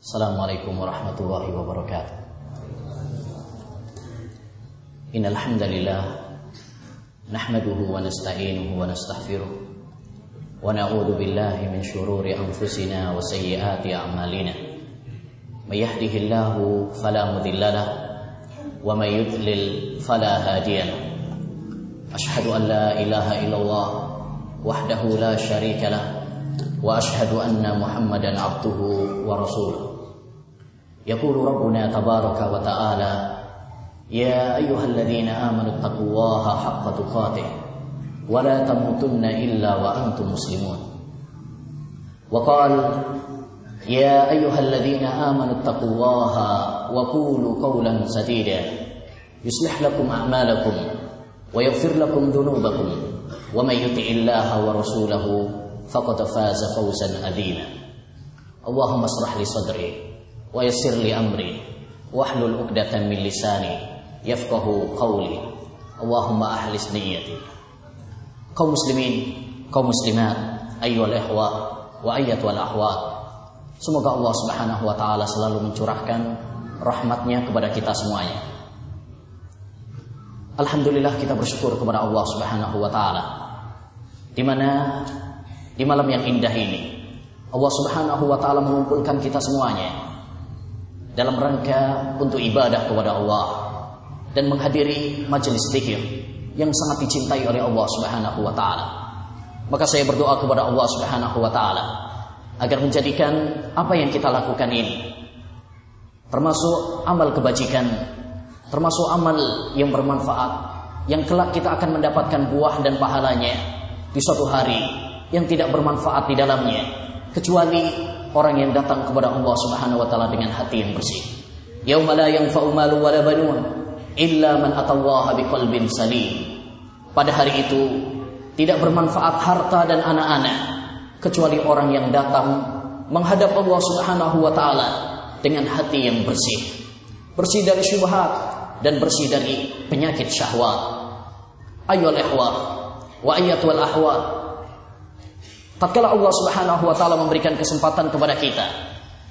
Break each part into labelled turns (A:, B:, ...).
A: السلام عليكم ورحمة الله وبركاته إن الحمد لله نحمده ونستعينه ونستغفره ونعوذ بالله من شرور أنفسنا وسيئات أعمالنا من يهده الله فلا مضل له ومن يضلل فلا هادي له أشهد أن لا إله إلا الله وحده لا شريك له وأشهد أن محمدا عبده ورسوله يقول ربنا تبارك وتعالى يا أيها الذين آمنوا اتقوا الله حق تقاته ولا تموتن إلا وأنتم مسلمون. وقال يا أيها الذين آمنوا اتقوا الله وقولوا قولا سديدا يصلح لكم أعمالكم ويغفر لكم ذنوبكم ومن يطع الله ورسوله فقد فاز فوزا عظيما. اللهم اشرح لي صدري. wa yassir li amri wahlul uqdatan min lisani yafqahu qawli Allahumma ahlis niyyati. Kau muslimin kau muslimat ayyuhal ikhwa wa ayat wal ahwat semoga Allah Subhanahu wa taala selalu mencurahkan rahmatnya kepada kita semuanya. Alhamdulillah kita bersyukur kepada Allah Subhanahu wa taala di mana di malam yang indah ini Allah Subhanahu wa taala mengumpulkan kita semuanya dalam rangka untuk ibadah kepada Allah dan menghadiri majelis zikir yang sangat dicintai oleh Allah Subhanahu wa taala. Maka saya berdoa kepada Allah Subhanahu wa taala agar menjadikan apa yang kita lakukan ini termasuk amal kebajikan, termasuk amal yang bermanfaat yang kelak kita akan mendapatkan buah dan pahalanya di suatu hari yang tidak bermanfaat di dalamnya kecuali orang yang datang kepada Allah Subhanahu wa taala dengan hati yang bersih. Yauma la yanfa'u malu wala banun illa man atallaha biqalbin salim. Pada hari itu tidak bermanfaat harta dan anak-anak kecuali orang yang datang menghadap Allah Subhanahu wa taala dengan hati yang bersih. Bersih dari syubhat dan bersih dari penyakit syahwat. Ayyuhal ikhwah wa ayyatul ahwat. Tatkala Allah Subhanahu wa taala memberikan kesempatan kepada kita,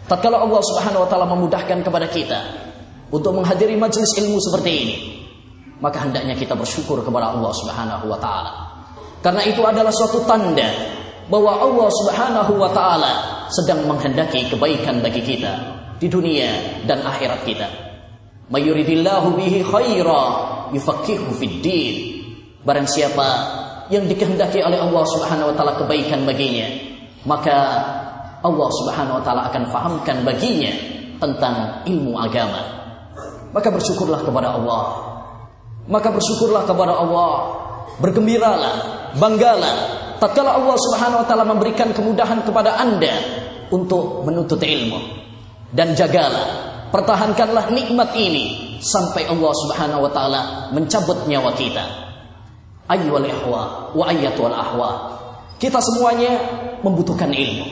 A: tatkala Allah Subhanahu wa taala memudahkan kepada kita untuk menghadiri majelis ilmu seperti ini, maka hendaknya kita bersyukur kepada Allah Subhanahu wa taala. Karena itu adalah suatu tanda bahwa Allah Subhanahu wa taala sedang menghendaki kebaikan bagi kita di dunia dan akhirat kita. Mayuridillahu bihi khaira yufaqihu fid din. Barang siapa yang dikehendaki oleh Allah Subhanahu wa taala kebaikan baginya, maka Allah Subhanahu wa taala akan fahamkan baginya tentang ilmu agama. Maka bersyukurlah kepada Allah. Maka bersyukurlah kepada Allah. Bergembiralah banggalah. Tatkala Allah Subhanahu wa taala memberikan kemudahan kepada Anda untuk menuntut ilmu. Dan jagalah pertahankanlah nikmat ini sampai Allah Subhanahu wa taala mencabut nyawa kita ayyuhal ikhwa wa ayyatul ahwa. Kita semuanya membutuhkan ilmu.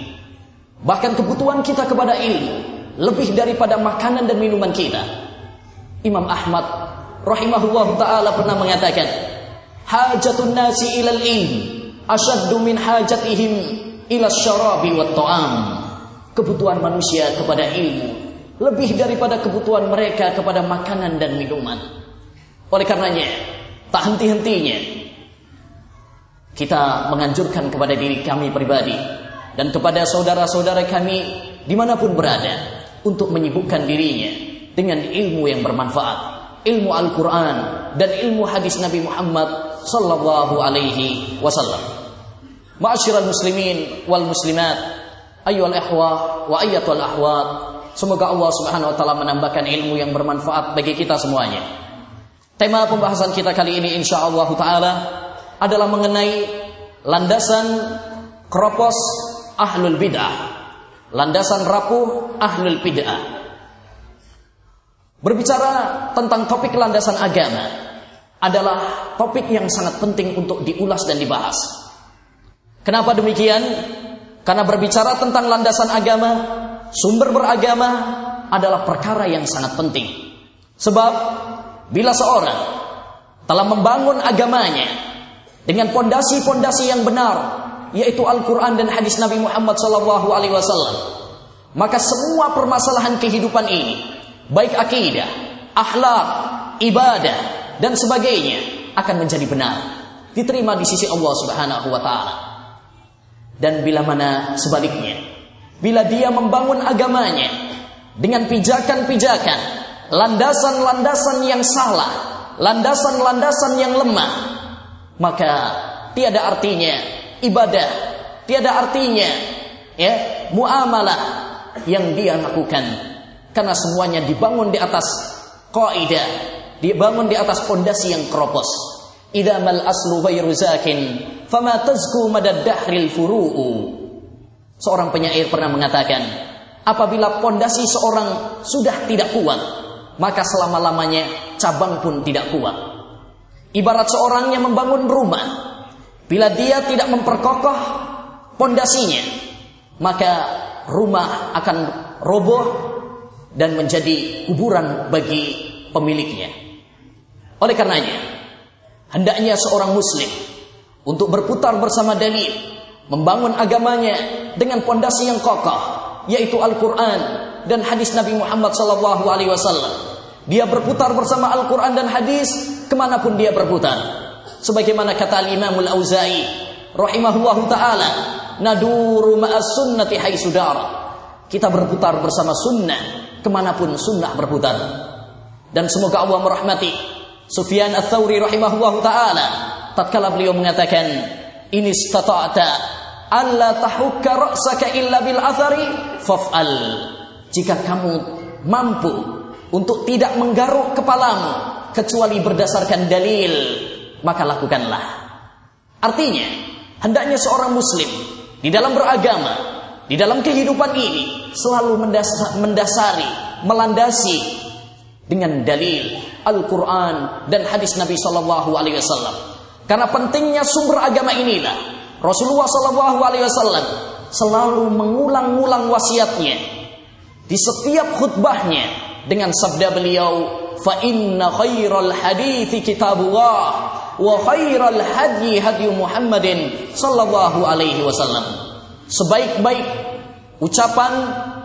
A: Bahkan kebutuhan kita kepada ilmu lebih daripada makanan dan minuman kita. Imam Ahmad rahimahullah taala pernah mengatakan hajatun nasi ilal ilm asyaddu min hajatihim ila syarabi wat ta'am. Kebutuhan manusia kepada ilmu lebih daripada kebutuhan mereka kepada makanan dan minuman. Oleh karenanya tak henti-hentinya kita menganjurkan kepada diri kami pribadi dan kepada saudara-saudara kami di mana pun berada untuk menyibukkan dirinya dengan ilmu yang bermanfaat ilmu Al-Quran dan ilmu hadis Nabi Muhammad sallallahu alaihi wasallam. Ma'asyiral muslimin wal muslimat, ayyuhal ikhwah wa ayyatul ahwat. Semoga Allah Subhanahu wa taala menambahkan ilmu yang bermanfaat bagi kita semuanya. Tema pembahasan kita kali ini insyaallah taala adalah mengenai landasan keropos ahlul bid'ah. Landasan rapuh ahlul bid'ah. Berbicara tentang topik landasan agama adalah topik yang sangat penting untuk diulas dan dibahas. Kenapa demikian? Karena berbicara tentang landasan agama, sumber beragama adalah perkara yang sangat penting. Sebab bila seorang telah membangun agamanya dengan pondasi-pondasi yang benar, yaitu Al-Quran dan hadis Nabi Muhammad SAW, maka semua permasalahan kehidupan ini, baik akidah, akhlak, ibadah, dan sebagainya akan menjadi benar, diterima di sisi Allah Subhanahu wa taala. Dan bila mana sebaliknya, bila dia membangun agamanya dengan pijakan-pijakan, landasan-landasan yang salah, landasan-landasan yang lemah, maka tiada artinya ibadah, tiada artinya ya muamalah yang dia lakukan karena semuanya dibangun di atas kaidah, dibangun di atas pondasi yang keropos. Idza mal aslu ghairu zakin fama tazku madad furu'u. Seorang penyair pernah mengatakan, apabila pondasi seorang sudah tidak kuat, maka selama-lamanya cabang pun tidak kuat. Ibarat seorang yang membangun rumah, bila dia tidak memperkokoh pondasinya, maka rumah akan roboh dan menjadi kuburan bagi pemiliknya. Oleh karenanya, hendaknya seorang muslim untuk berputar bersama dalil, membangun agamanya dengan pondasi yang kokoh, yaitu Al-Qur'an dan hadis Nabi Muhammad sallallahu alaihi wasallam. Dia berputar bersama Al-Quran dan hadis ke mana pun dia berputar. Sebagaimana kata Imam Al-Auza'i rahimahullahu taala, naduru ma'as sunnati haitsudara. Kita berputar bersama sunnah ke mana pun sunnah berputar. Dan semoga Allah merahmati Sufyan Ats-Tsauri rahimahullahu taala tatkala beliau mengatakan, "In istata'ta alla tahukka ra'saka illa bil athari faf'al." Jika kamu mampu untuk tidak menggaruk kepalamu kecuali berdasarkan dalil, maka lakukanlah. Artinya, hendaknya seorang muslim di dalam beragama, di dalam kehidupan ini selalu mendasari, melandasi dengan dalil Al-Quran dan hadis Nabi Shallallahu Alaihi Wasallam. Karena pentingnya sumber agama inilah Rasulullah Shallallahu Alaihi Wasallam selalu mengulang-ulang wasiatnya di setiap khutbahnya dengan sabda beliau fa inna khairal hadithi kitabullah wa khairal hadyi hadyu Muhammadin sallallahu alaihi wasallam. Sebaik-baik ucapan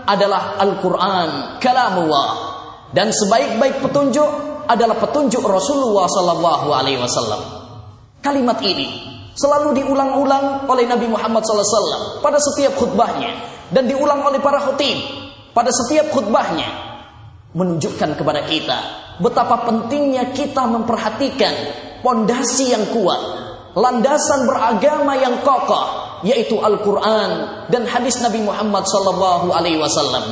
A: adalah Al-Qur'an kalamullah. Dan sebaik-baik petunjuk adalah petunjuk Rasulullah sallallahu alaihi wasallam. Kalimat ini selalu diulang-ulang oleh Nabi Muhammad wasallam pada setiap khutbahnya dan diulang oleh para khutib pada setiap khutbahnya menunjukkan kepada kita betapa pentingnya kita memperhatikan pondasi yang kuat, landasan beragama yang kokoh, yaitu Al-Quran dan hadis Nabi Muhammad SAW. Alaihi Wasallam.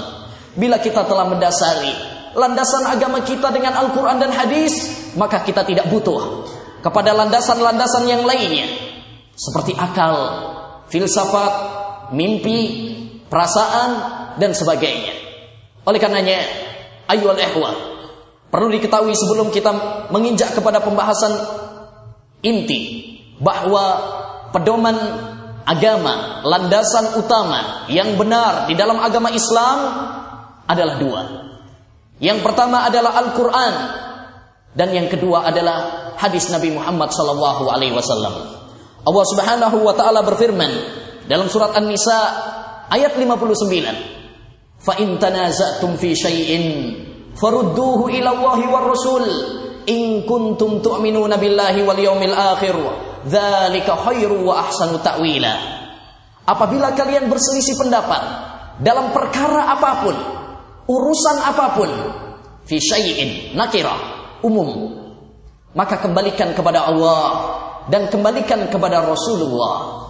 A: Bila kita telah mendasari landasan agama kita dengan Al-Quran dan hadis, maka kita tidak butuh kepada landasan-landasan yang lainnya, seperti akal, filsafat, mimpi, perasaan, dan sebagainya. Oleh karenanya, Ayol ehwa. Perlu diketahui sebelum kita menginjak kepada pembahasan inti bahwa pedoman agama, landasan utama yang benar di dalam agama Islam adalah dua. Yang pertama adalah Al-Quran dan yang kedua adalah hadis Nabi Muhammad sallallahu alaihi wasallam. Allah Subhanahu wa taala berfirman dalam surat An-Nisa ayat 59 Fa in tanaza'tum fi syai'in farudduhu ila Allahi war Rasul. In kuntum tu'minuna billahi wal yawmil akhir dzalika khairu wa ahsanu ta'wila. Apabila kalian berselisih pendapat dalam perkara apa pun urusan apa pun fi syai'in nakira umum maka kembalikan kepada Allah dan kembalikan kepada Rasulullah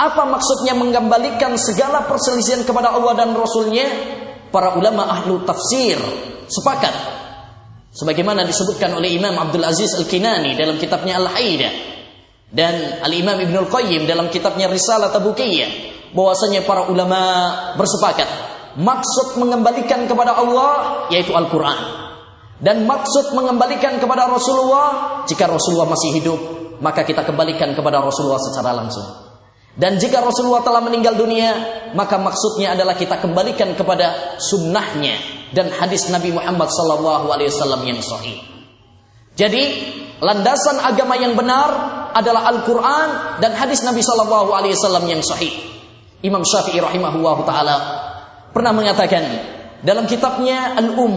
A: apa maksudnya mengembalikan segala perselisihan kepada Allah dan Rasulnya? Para ulama ahlu tafsir sepakat. Sebagaimana disebutkan oleh Imam Abdul Aziz Al-Kinani dalam kitabnya Al-Haida. Dan Al-Imam Ibn Al-Qayyim dalam kitabnya Risalah Tabukiyah. bahwasanya para ulama bersepakat. Maksud mengembalikan kepada Allah yaitu Al-Quran. Dan maksud mengembalikan kepada Rasulullah, jika Rasulullah masih hidup, maka kita kembalikan kepada Rasulullah secara langsung. Dan jika Rasulullah telah meninggal dunia, maka maksudnya adalah kita kembalikan kepada sunnahnya dan hadis Nabi Muhammad SAW yang sahih. Jadi landasan agama yang benar adalah Al-Quran dan hadis Nabi SAW yang sahih. Imam Syafi'i rahimahullah taala pernah mengatakan dalam kitabnya Al-Um,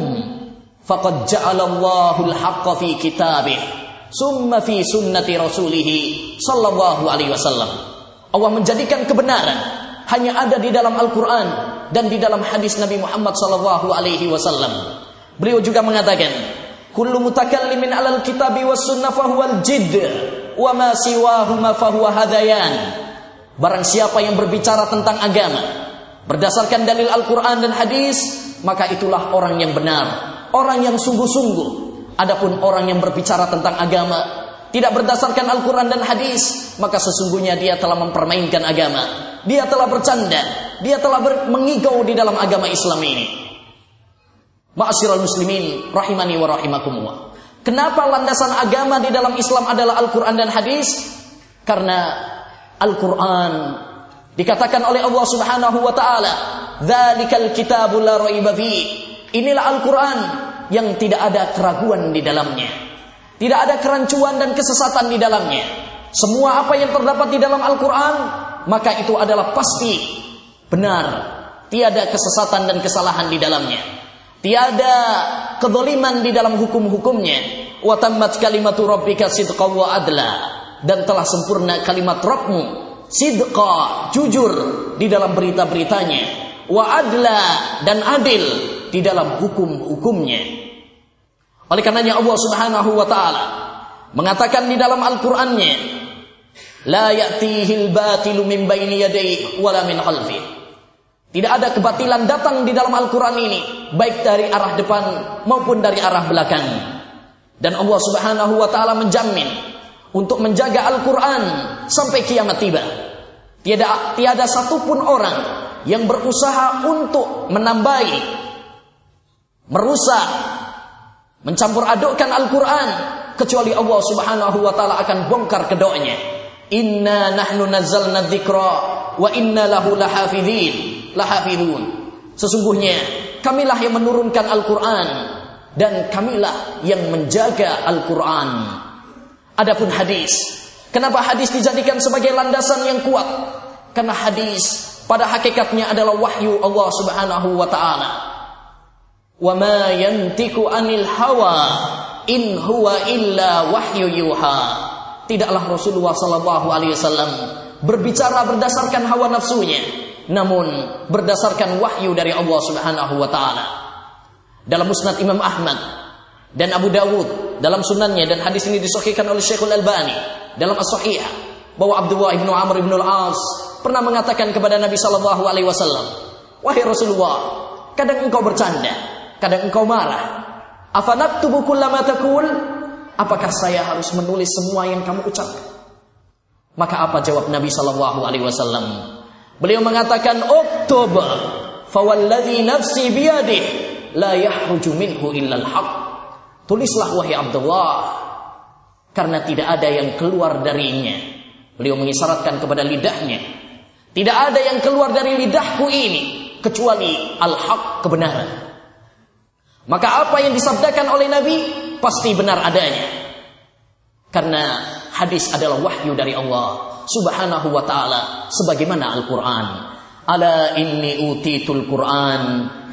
A: faqad ja'alallahu al-haqqa fi kitabih, summa fi sunnati rasulih sallallahu alaihi wasallam. Allah menjadikan kebenaran hanya ada di dalam Al-Qur'an dan di dalam hadis Nabi Muhammad sallallahu alaihi wasallam. Beliau juga mengatakan, "Kullu mutakallimin 'alal kitabi was sunnah fahuwal jidd, wa ma siwahuma fahuwa hadayan." Barang siapa yang berbicara tentang agama berdasarkan dalil Al-Qur'an dan hadis, maka itulah orang yang benar, orang yang sungguh-sungguh. Adapun orang yang berbicara tentang agama tidak berdasarkan Al-Quran dan hadis, maka sesungguhnya dia telah mempermainkan agama. Dia telah bercanda, dia telah ber mengigau di dalam agama Islam ini. Ma'asyiral muslimin rahimani wa rahimakumullah. Kenapa landasan agama di dalam Islam adalah Al-Quran dan hadis? Karena Al-Quran dikatakan oleh Allah Subhanahu wa taala Dzalikal kitabul la raiba fi. Inilah Al-Qur'an yang tidak ada keraguan di dalamnya. Tidak ada kerancuan dan kesesatan di dalamnya. Semua apa yang terdapat di dalam Al-Qur'an maka itu adalah pasti benar. Tiada kesesatan dan kesalahan di dalamnya. Tiada kedoliman di dalam hukum-hukumnya. Wa tammat kalimatu rabbika sidqa wa adla. Dan telah sempurna kalimat Rabbmu sidqa, jujur di dalam berita-beritanya wa adla dan adil di dalam hukum-hukumnya. Oleh karenanya Allah Subhanahu wa taala mengatakan di dalam Al-Qur'annya, la ya'tihil batilu min baini yadayhi min khalfi. Tidak ada kebatilan datang di dalam Al-Quran ini, baik dari arah depan maupun dari arah belakang. Dan Allah Subhanahu wa Ta'ala menjamin untuk menjaga Al-Quran sampai kiamat tiba. Tiada tiada satupun orang yang berusaha untuk menambahi, merusak, mencampur adukkan Al-Quran, kecuali Allah Subhanahu wa Ta'ala akan bongkar kedoknya. Inna nahnu nazzalna dzikra wa inna lahu lahafidhin, lahafidhun. Sesungguhnya kamilah yang menurunkan Al-Quran dan kamilah yang menjaga Al-Quran. Adapun hadis, kenapa hadis dijadikan sebagai landasan yang kuat? Karena hadis pada hakikatnya adalah wahyu Allah Subhanahu wa taala. Wa ma yantiku anil hawa in huwa illa wahyu. Tidaklah Rasulullah sallallahu wasallam berbicara berdasarkan hawa nafsunya, namun berdasarkan wahyu dari Allah Subhanahu wa taala. Dalam Musnad Imam Ahmad dan Abu Dawud dalam sunannya dan hadis ini disahihkan oleh Syekhul Albani dalam As-Sahih bahwa Abdullah ibnu Amr ibnu Al-As pernah mengatakan kepada Nabi Shallallahu Alaihi Wasallam, wahai Rasulullah, kadang engkau bercanda, kadang engkau marah. Afanat tubuh lama takul? Apakah saya harus menulis semua yang kamu ucapkan? Maka apa jawab Nabi Shallallahu Alaihi Wasallam? Beliau mengatakan, Oktober, fawalladhi nafsi biyadih, la yahruju minhu haq. Tulislah wahai Abdullah, karena tidak ada yang keluar darinya. Beliau mengisyaratkan kepada lidahnya tidak ada yang keluar dari lidahku ini kecuali al-haq kebenaran. Maka apa yang disabdakan oleh Nabi pasti benar adanya. Karena hadis adalah wahyu dari Allah Subhanahu wa taala sebagaimana Al-Qur'an. Ala inni utitul Qur'an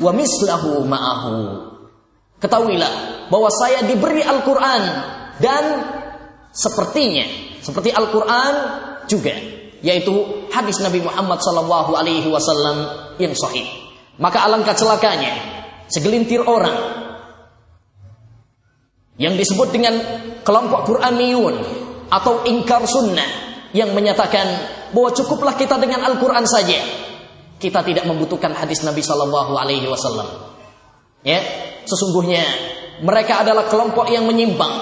A: wa mislahu ma'ahu. Ketahuilah bahwa saya diberi Al-Qur'an dan sepertinya seperti Al-Qur'an juga yaitu hadis Nabi Muhammad wasallam yang sahih. Maka alangkah celakanya segelintir orang yang disebut dengan kelompok Quraniyun atau ingkar sunnah yang menyatakan bahwa cukuplah kita dengan Al-Quran saja. Kita tidak membutuhkan hadis Nabi Sallallahu Alaihi Wasallam. Ya, sesungguhnya mereka adalah kelompok yang menyimpang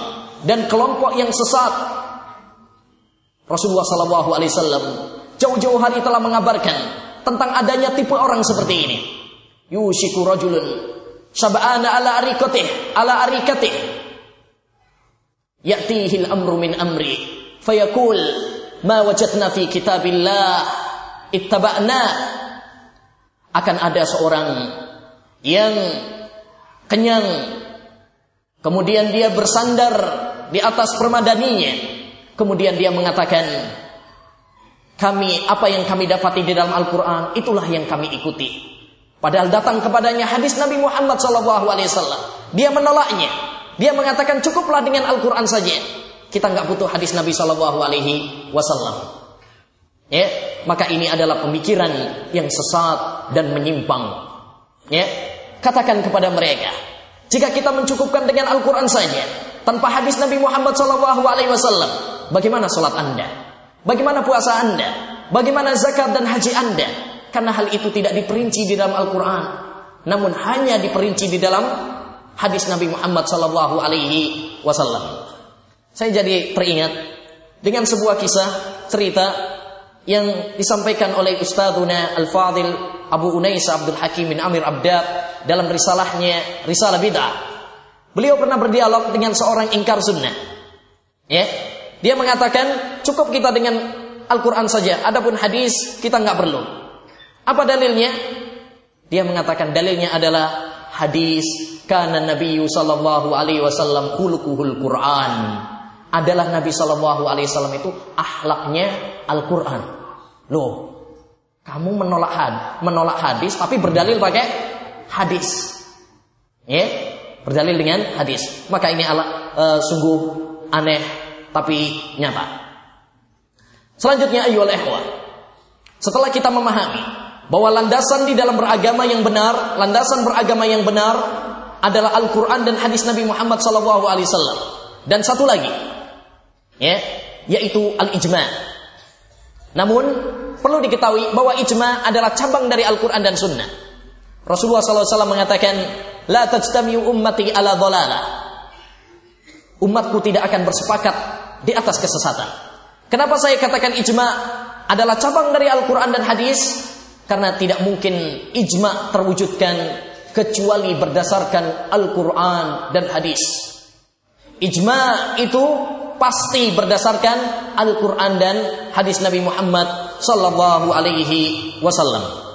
A: dan kelompok yang sesat Rasulullah Sallallahu Alaihi Wasallam jauh-jauh hari telah mengabarkan tentang adanya tipe orang seperti ini. Yushiku rajulun sab'ana ala arikatih ala arikatih. Ya'tihil amru min amri. Fayakul ma wajadna fi kitabillah ittaba'na. Akan ada seorang yang kenyang. Kemudian dia bersandar di atas permadaninya. Kemudian dia mengatakan, kami apa yang kami dapati di dalam Al-Quran itulah yang kami ikuti. Padahal datang kepadanya hadis Nabi Muhammad SAW. Dia menolaknya. Dia mengatakan cukuplah dengan Al-Quran saja. Kita nggak butuh hadis Nabi SAW. Ya, maka ini adalah pemikiran yang sesat dan menyimpang. Ya, katakan kepada mereka, jika kita mencukupkan dengan Al-Quran saja, tanpa hadis Nabi Muhammad SAW, bagaimana sholat anda? Bagaimana puasa anda? Bagaimana zakat dan haji anda? Karena hal itu tidak diperinci di dalam Al-Quran. Namun hanya diperinci di dalam hadis Nabi Muhammad Sallallahu Alaihi Wasallam. Saya jadi teringat dengan sebuah kisah cerita yang disampaikan oleh Ustadzuna Al-Fadil Abu Unais Abdul Hakim bin Amir Abdab dalam risalahnya Risalah Bid'ah. Beliau pernah berdialog dengan seorang ingkar sunnah. Ya, dia mengatakan cukup kita dengan Al-Quran saja. Adapun hadis kita nggak perlu. Apa dalilnya? Dia mengatakan dalilnya adalah hadis karena Nabi sallallahu alaihi wasallam khuluquhul Quran. Adalah Nabi sallallahu alaihi wasallam itu akhlaknya Al-Qur'an. Loh, kamu menolak had, menolak hadis tapi berdalil pakai hadis. Ya, berdalil dengan hadis. Maka ini ala, uh, sungguh aneh tapi nyata. Selanjutnya ayyuhal ikhwah. Setelah kita memahami bahwa landasan di dalam beragama yang benar, landasan beragama yang benar adalah Al-Qur'an dan hadis Nabi Muhammad SAW. Dan satu lagi, ya, yaitu al-ijma. Namun perlu diketahui bahwa ijma adalah cabang dari Al-Qur'an dan Sunnah. Rasulullah SAW mengatakan, La tajtamiu ummati ala dhalala. Umatku tidak akan bersepakat di atas kesesatan. Kenapa saya katakan ijma adalah cabang dari Al-Quran dan hadis? Karena tidak mungkin ijma terwujudkan kecuali berdasarkan Al-Quran dan hadis. Ijma itu pasti berdasarkan Al-Quran dan hadis Nabi Muhammad Sallallahu Alaihi Wasallam.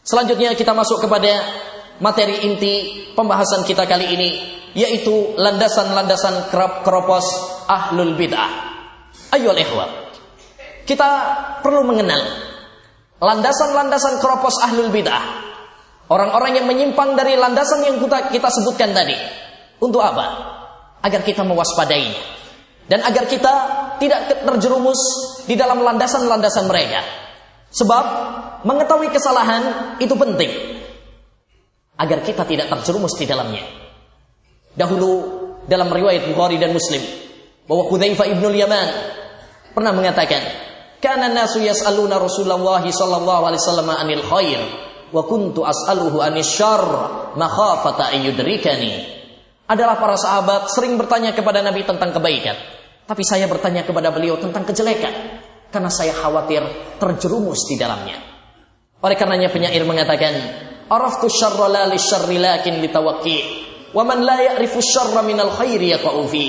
A: Selanjutnya kita masuk kepada materi inti pembahasan kita kali ini yaitu landasan-landasan keropos ahlul bid'ah. Ayo ikhwah. Kita perlu mengenal landasan-landasan keropos ahlul bid'ah. Orang-orang yang menyimpang dari landasan yang kita, kita sebutkan tadi. Untuk apa? Agar kita mewaspadainya. Dan agar kita tidak terjerumus di dalam landasan-landasan mereka. Sebab mengetahui kesalahan itu penting. Agar kita tidak terjerumus di dalamnya. Dahulu dalam riwayat Bukhari dan Muslim. Bahwa Hudzaifah ibnul Yaman pernah mengatakan, Kana nasu yas'aluna Rasulullah sallallahu alaihi wasallam anil khair wa kuntu as'aluhu anis syarr makhafata ayyudrikani. Adalah para sahabat sering bertanya kepada Nabi tentang kebaikan, tapi saya bertanya kepada beliau tentang kejelekan karena saya khawatir terjerumus di dalamnya. Oleh karenanya penyair mengatakan, "Araftu syarra la lisyarri lakin litawaqi wa man la ya'rifu syarra minal khairi yaqa'u fi."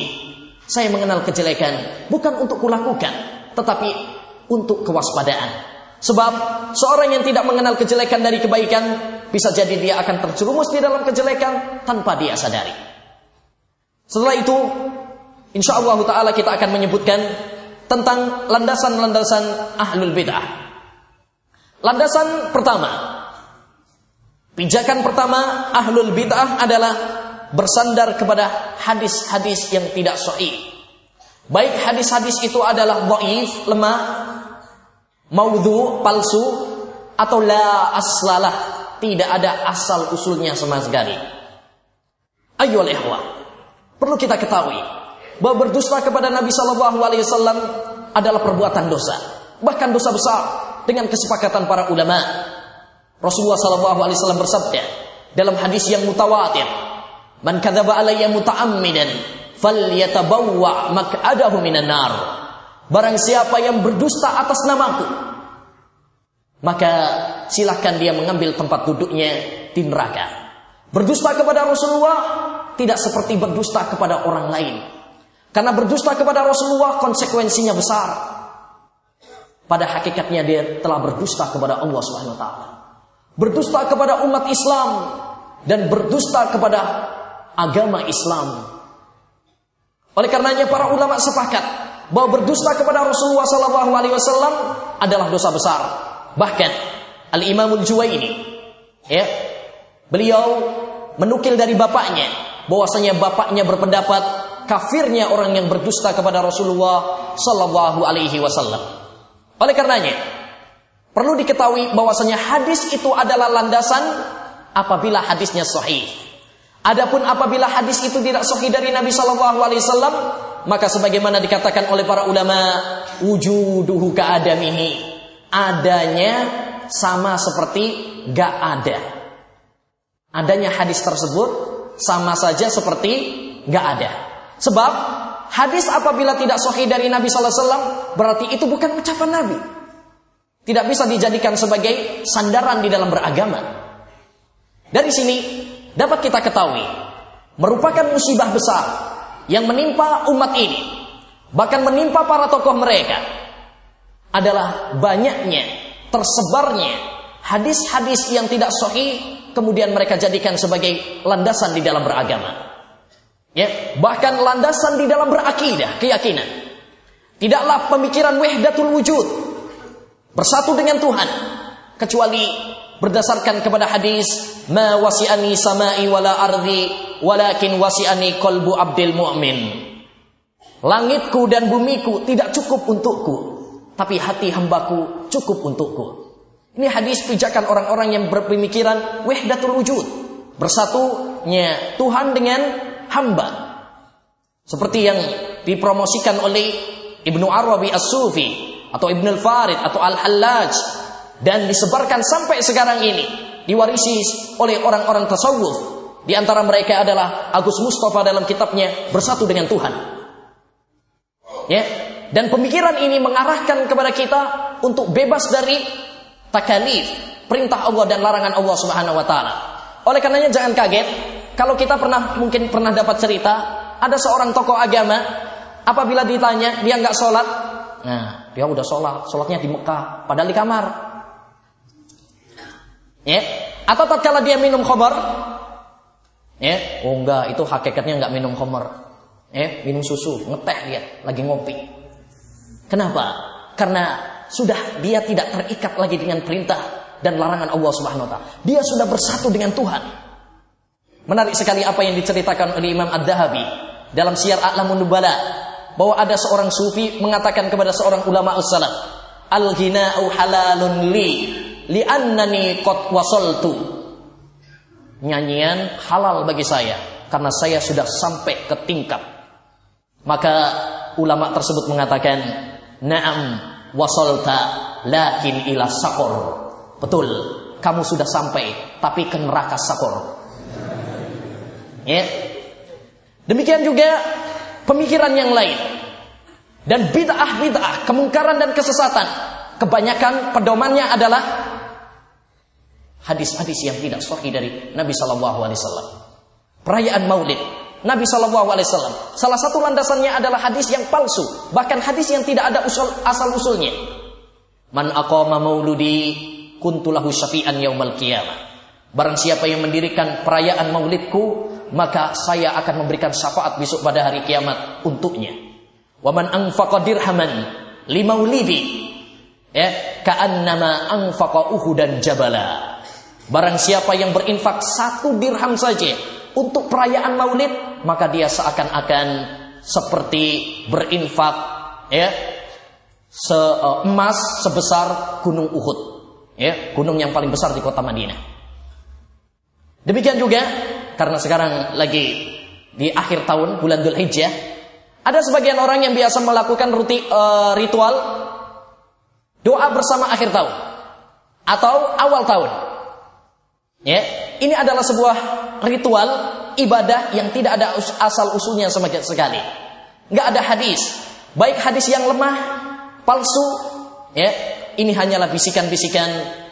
A: Saya mengenal kejelekan bukan untuk kulakukan, tetapi untuk kewaspadaan. Sebab seorang yang tidak mengenal kejelekan dari kebaikan bisa jadi dia akan terjerumus di dalam kejelekan tanpa dia sadari. Setelah itu, insya Allah Taala kita akan menyebutkan tentang landasan-landasan ahlul bid'ah. Landasan pertama, pijakan pertama ahlul bid'ah adalah bersandar kepada hadis-hadis yang tidak sahih. Baik hadis-hadis itu adalah dhaif, lemah, maudhu palsu atau la aslalah tidak ada asal usulnya sama sekali. Ayo ikhwah, perlu kita ketahui bahwa berdusta kepada Nabi Shallallahu Alaihi Wasallam adalah perbuatan dosa, bahkan dosa besar dengan kesepakatan para ulama. Rasulullah Shallallahu Alaihi Wasallam bersabda dalam hadis yang mutawatir, "Man kadzaba alayya muta'ammidan falyatabawwa mak'adahu minan nar." Barang siapa yang berdusta atas namaku, maka silahkan dia mengambil tempat duduknya di neraka. Berdusta kepada Rasulullah tidak seperti berdusta kepada orang lain. Karena berdusta kepada Rasulullah konsekuensinya besar. Pada hakikatnya dia telah berdusta kepada Allah taala. Berdusta kepada umat Islam dan berdusta kepada agama Islam. Oleh karenanya para ulama sepakat bahwa berdusta kepada Rasulullah SAW adalah dosa besar. Bahkan Al Imamul Juwaini Ya. Beliau menukil dari bapaknya bahwasanya bapaknya berpendapat kafirnya orang yang berdusta kepada Rasulullah sallallahu alaihi wasallam. Oleh karenanya, perlu diketahui bahwasanya hadis itu adalah landasan apabila hadisnya sahih. Adapun apabila hadis itu tidak sahih dari Nabi sallallahu alaihi wasallam, maka sebagaimana dikatakan oleh para ulama, wujuduhu ka'adamihi. Adanya sama seperti gak ada. Adanya hadis tersebut sama saja seperti gak ada. Sebab hadis apabila tidak sahih dari Nabi wasallam berarti itu bukan ucapan Nabi. Tidak bisa dijadikan sebagai sandaran di dalam beragama. Dari sini dapat kita ketahui merupakan musibah besar yang menimpa umat ini, bahkan menimpa para tokoh mereka adalah banyaknya tersebarnya hadis-hadis yang tidak sahih kemudian mereka jadikan sebagai landasan di dalam beragama. Ya, bahkan landasan di dalam berakidah, keyakinan. Tidaklah pemikiran wahdatul wujud bersatu dengan Tuhan kecuali berdasarkan kepada hadis ma wasi'ani samai wala ardi walakin wasi'ani qalbu abdil mu'min. Langitku dan bumiku tidak cukup untukku, tapi hati hambaku cukup untukku. Ini hadis pijakan orang-orang yang berpemikiran wahdatul wujud, bersatunya Tuhan dengan hamba. Seperti yang dipromosikan oleh Ibnu Arabi As-Sufi atau Ibnu Al-Farid atau Al-Hallaj dan disebarkan sampai sekarang ini diwarisi oleh orang-orang tasawuf di antara mereka adalah Agus Mustafa dalam kitabnya Bersatu dengan Tuhan. Ya, dan pemikiran ini mengarahkan kepada kita untuk bebas dari takalif, perintah Allah dan larangan Allah Subhanahu wa taala. Oleh karenanya jangan kaget kalau kita pernah mungkin pernah dapat cerita ada seorang tokoh agama apabila ditanya dia nggak sholat, nah dia udah sholat, sholatnya di Mekah, padahal di kamar. Ya, atau tatkala dia minum khamar, ya, oh enggak, itu hakikatnya enggak minum khamar. Ya, minum susu, ngeteh dia, lagi ngopi. Kenapa? Karena sudah dia tidak terikat lagi dengan perintah dan larangan Allah Subhanahu wa taala. Dia sudah bersatu dengan Tuhan. Menarik sekali apa yang diceritakan oleh Imam Ad-Dahabi dalam Syiar A'lamun Nubala bahwa ada seorang sufi mengatakan kepada seorang ulama as-salaf, "Al-ghina'u halalun li li'annani qad wasaltu." Nyanyian halal bagi saya karena saya sudah sampai ke tingkat. Maka ulama tersebut mengatakan, "Na'am wasalta lakin ila sakor." Betul, kamu sudah sampai tapi ke neraka sakor. Ya. Demikian juga pemikiran yang lain. Dan bid'ah-bid'ah, kemungkaran dan kesesatan. Kebanyakan pedomannya adalah hadis-hadis yang tidak sahih dari Nabi Shallallahu Alaihi Wasallam. Perayaan Maulid Nabi Shallallahu Alaihi Wasallam. Salah satu landasannya adalah hadis yang palsu, bahkan hadis yang tidak ada usul asal usulnya. Man aqama mauludi kuntulahu syafi'an yaumal qiyamah. Barang siapa yang mendirikan perayaan maulidku, maka saya akan memberikan syafaat besok pada hari kiamat untuknya. Waman anfaqa dirhaman limaulidi ya ka'annama anfaqa uhudan jabala. Barang siapa yang berinfak satu dirham saja untuk perayaan maulid, maka dia seakan-akan seperti berinfak ya se emas sebesar gunung Uhud. Ya, gunung yang paling besar di kota Madinah. Demikian juga karena sekarang lagi di akhir tahun bulan Dhul Hijjah, ada sebagian orang yang biasa melakukan ruti, uh, ritual doa bersama akhir tahun atau awal tahun. Ya, ini adalah sebuah ritual ibadah yang tidak ada asal usulnya sama sekali. Nggak ada hadis, baik hadis yang lemah, palsu, ya. Ini hanyalah bisikan-bisikan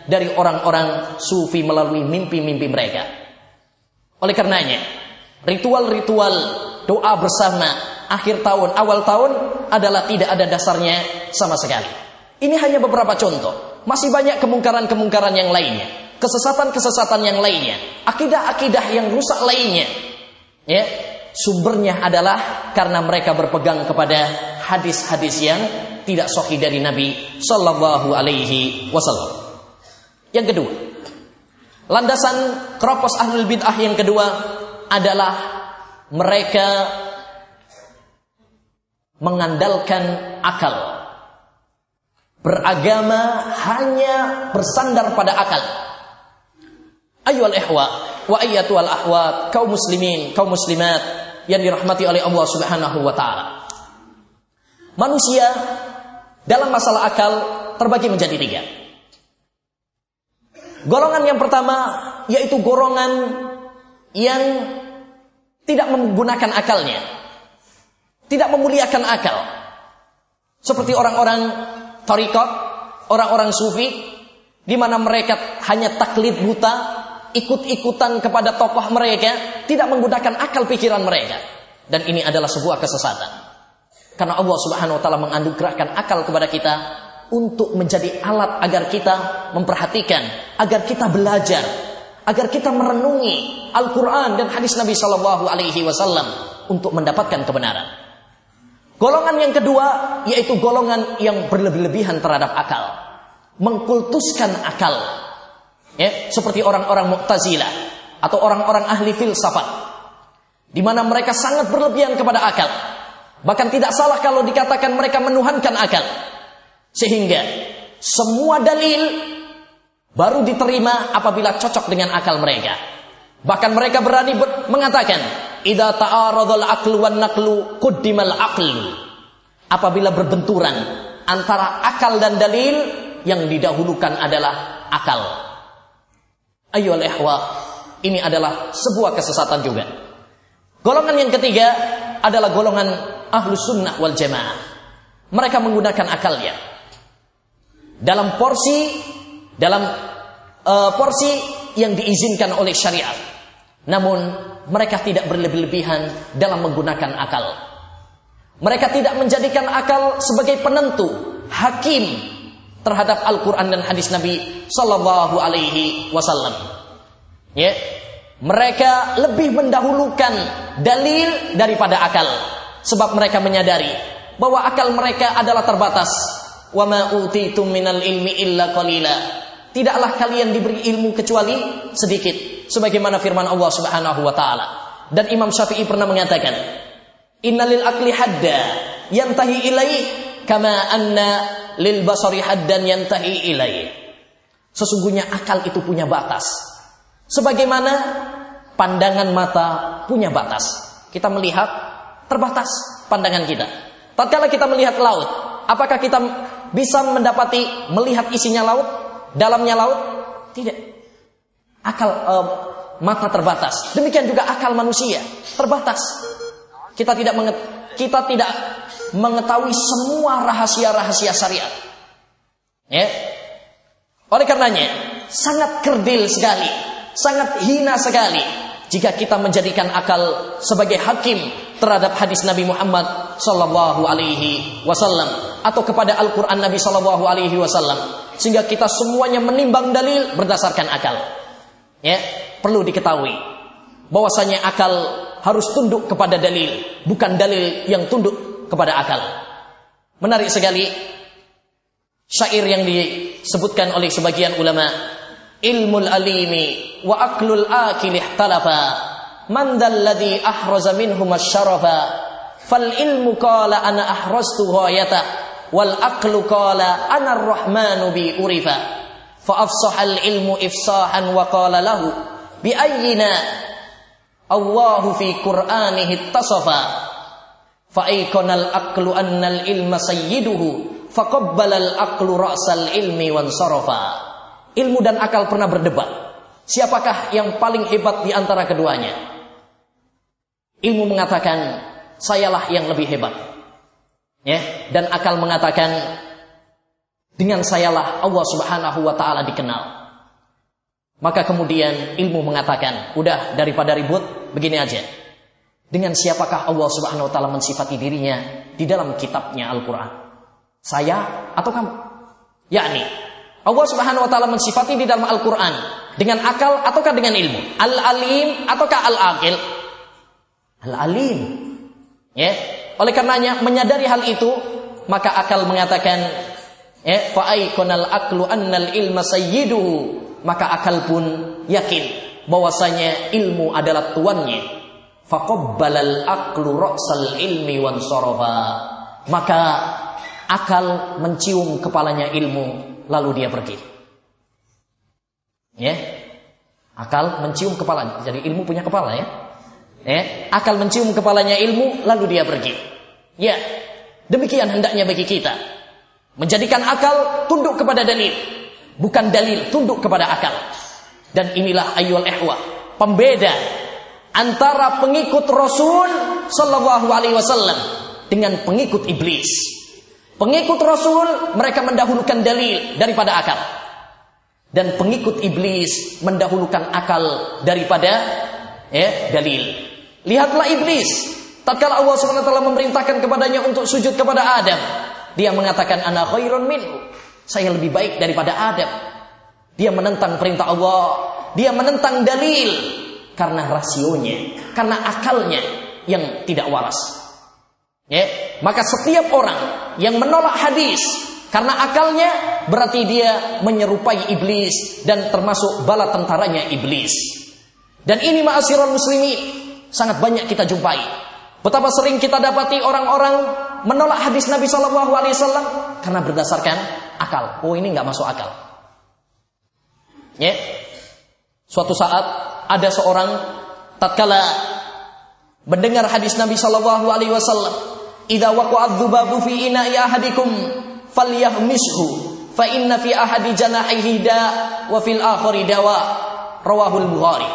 A: dari orang-orang sufi melalui mimpi-mimpi mereka. Oleh karenanya, ritual-ritual doa bersama akhir tahun, awal tahun adalah tidak ada dasarnya sama sekali. Ini hanya beberapa contoh. Masih banyak kemungkaran-kemungkaran yang lainnya. Kesesatan-kesesatan yang lainnya. Akidah-akidah yang rusak lainnya. Ya, sumbernya adalah karena mereka berpegang kepada hadis-hadis yang tidak sahih dari Nabi Sallallahu Alaihi Wasallam. Yang kedua, Landasan keropos ahlul bid'ah yang kedua adalah mereka mengandalkan akal. Beragama hanya bersandar pada akal. Ayo al ihwa wa ayatu al ahwat kaum muslimin, kaum muslimat yang dirahmati oleh Allah Subhanahu wa taala. Manusia dalam masalah akal terbagi menjadi tiga. Golongan yang pertama yaitu golongan yang tidak menggunakan akalnya. Tidak memuliakan akal. Seperti orang-orang tarikot, orang-orang sufi di mana mereka hanya taklid buta, ikut-ikutan kepada tokoh mereka, tidak menggunakan akal pikiran mereka. Dan ini adalah sebuah kesesatan. Karena Allah Subhanahu wa taala menganugerahkan akal kepada kita untuk menjadi alat agar kita memperhatikan, agar kita belajar, agar kita merenungi Al-Quran dan hadis Nabi Shallallahu Alaihi Wasallam untuk mendapatkan kebenaran. Golongan yang kedua yaitu golongan yang berlebih-lebihan terhadap akal, mengkultuskan akal, ya seperti orang-orang Mu'tazilah atau orang-orang ahli filsafat, di mana mereka sangat berlebihan kepada akal. Bahkan tidak salah kalau dikatakan mereka menuhankan akal. Sehingga semua dalil baru diterima apabila cocok dengan akal mereka. Bahkan mereka berani ber mengatakan, "Idza ta'aradul aqlu wan naqlu quddimal aqlu." Apabila berbenturan antara akal dan dalil, yang didahulukan adalah akal. Ayo ihwa, ini adalah sebuah kesesatan juga. Golongan yang ketiga adalah golongan ahlu sunnah wal jamaah. Mereka menggunakan akalnya dalam porsi dalam uh, porsi yang diizinkan oleh syariat. Namun mereka tidak berlebih-lebihan dalam menggunakan akal. Mereka tidak menjadikan akal sebagai penentu, hakim terhadap Al-Quran dan hadis Nabi Sallallahu Alaihi Wasallam. Ya, mereka lebih mendahulukan dalil daripada akal, sebab mereka menyadari bahwa akal mereka adalah terbatas Wa ma utitum minal ilmi illa qalila. Tidaklah kalian diberi ilmu kecuali sedikit. Sebagaimana firman Allah Subhanahu wa taala. Dan Imam Syafi'i pernah mengatakan, "Innalil akli hadda yantahi ilaih kama anna lil basari haddan yantahi ilaih." Sesungguhnya akal itu punya batas. Sebagaimana pandangan mata punya batas. Kita melihat terbatas pandangan kita. Tatkala kita melihat laut, apakah kita bisa mendapati melihat isinya laut, dalamnya laut? Tidak. Akal uh, mata terbatas. Demikian juga akal manusia terbatas. Kita tidak kita tidak mengetahui semua rahasia-rahasia syariat. Ya. Oleh karenanya, sangat kerdil sekali, sangat hina sekali jika kita menjadikan akal sebagai hakim terhadap hadis Nabi Muhammad sallallahu alaihi wasallam atau kepada Al-Qur'an Nabi sallallahu alaihi wasallam sehingga kita semuanya menimbang dalil berdasarkan akal. Ya, perlu diketahui bahwasanya akal harus tunduk kepada dalil, bukan dalil yang tunduk kepada akal. Menarik sekali syair yang disebutkan oleh sebagian ulama, ilmul alimi wa aklul akil ihtalafa man dalladhi ahraza minhum asyarafa Fal ilmu qala ana ahrastu ghayata wal aqlu qala ana ar-rahmanu bi urifa. Fa afsaha al ilmu ifsahan wa qala lahu bi ayyina Allahu fi Qur'anihi ittasafa. Fa aikana al aqlu anna al ilma sayyiduhu faqabbala al aqlu ra'sal ilmi wan sarafa. Ilmu dan akal pernah berdebat. Siapakah yang paling hebat di antara keduanya? Ilmu mengatakan sayalah yang lebih hebat. Ya, dan akal mengatakan dengan sayalah Allah Subhanahu wa taala dikenal. Maka kemudian ilmu mengatakan, udah daripada ribut, begini aja. Dengan siapakah Allah Subhanahu wa taala mensifati dirinya di dalam kitabnya Al-Qur'an? Saya atau kamu? Yakni Allah Subhanahu wa taala mensifati di dalam Al-Qur'an dengan akal ataukah dengan ilmu? Al-alim ataukah al-aqil? Al-alim Ya, oleh karenanya menyadari hal itu, maka akal mengatakan ya fa aikonal aklu annal ilma sayyiduhu maka akal pun yakin bahwasanya ilmu adalah tuannya. Faqabbalal aqlu ra'sal ilmi wan Maka akal mencium kepalanya ilmu lalu dia pergi. Ya. Akal mencium kepalanya. Jadi ilmu punya kepala ya. Ya, akal mencium kepalanya ilmu lalu dia pergi. Ya. Demikian hendaknya bagi kita. Menjadikan akal tunduk kepada dalil, bukan dalil tunduk kepada akal. Dan inilah ayul ehwa, pembeda antara pengikut Rasul sallallahu alaihi wasallam dengan pengikut iblis. Pengikut Rasul mereka mendahulukan dalil daripada akal. Dan pengikut iblis mendahulukan akal daripada ya, dalil. Lihatlah iblis. Tatkala Allah SWT memerintahkan kepadanya untuk sujud kepada Adam, dia mengatakan ana khairun minhu. Saya lebih baik daripada Adam. Dia menentang perintah Allah, dia menentang dalil karena rasionya, karena akalnya yang tidak waras. Ya, maka setiap orang yang menolak hadis karena akalnya berarti dia menyerupai iblis dan termasuk bala tentaranya iblis. Dan ini ma'asyiral muslimin sangat banyak kita jumpai. Betapa sering kita dapati orang-orang menolak hadis Nabi Shallallahu Alaihi Wasallam karena berdasarkan akal. Oh ini nggak masuk akal. Ya, suatu saat ada seorang tatkala mendengar hadis Nabi Shallallahu Alaihi Wasallam idza waqa'a dhubabu fi ina'i ahadikum falyahmishu fa inna fi ahadi janahihi da wa fil akhari dawa. Rawahul bukhari.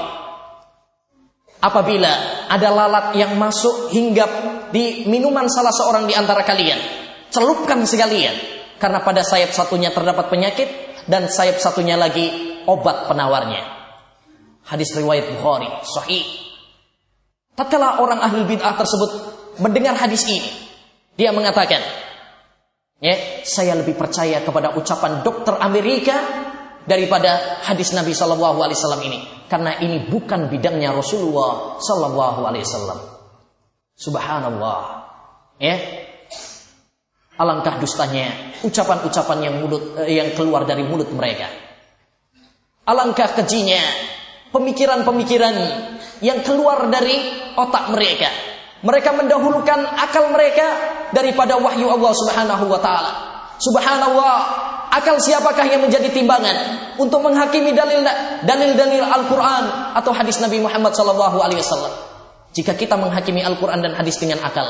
A: Apabila ada lalat yang masuk hinggap di minuman salah seorang di antara kalian celupkan sekalian. Karena pada sayap satunya terdapat penyakit dan sayap satunya lagi obat penawarnya hadis riwayat Bukhari sahih tatkala orang ahli bid'ah tersebut mendengar hadis ini dia mengatakan, ya, saya lebih percaya kepada ucapan dokter Amerika daripada hadis Nabi Shallallahu Alaihi Wasallam ini, karena ini bukan bidangnya Rasulullah Shallallahu Alaihi Wasallam. Subhanallah, ya. Alangkah dustanya ucapan-ucapan yang mulut eh, yang keluar dari mulut mereka. Alangkah kejinya pemikiran-pemikiran yang keluar dari otak mereka mereka mendahulukan akal mereka daripada wahyu Allah Subhanahu wa taala. Subhanallah, akal siapakah yang menjadi timbangan untuk menghakimi dalil dalil-dalil Al-Qur'an atau hadis Nabi Muhammad sallallahu alaihi wasallam? Jika kita menghakimi Al-Qur'an dan hadis dengan akal,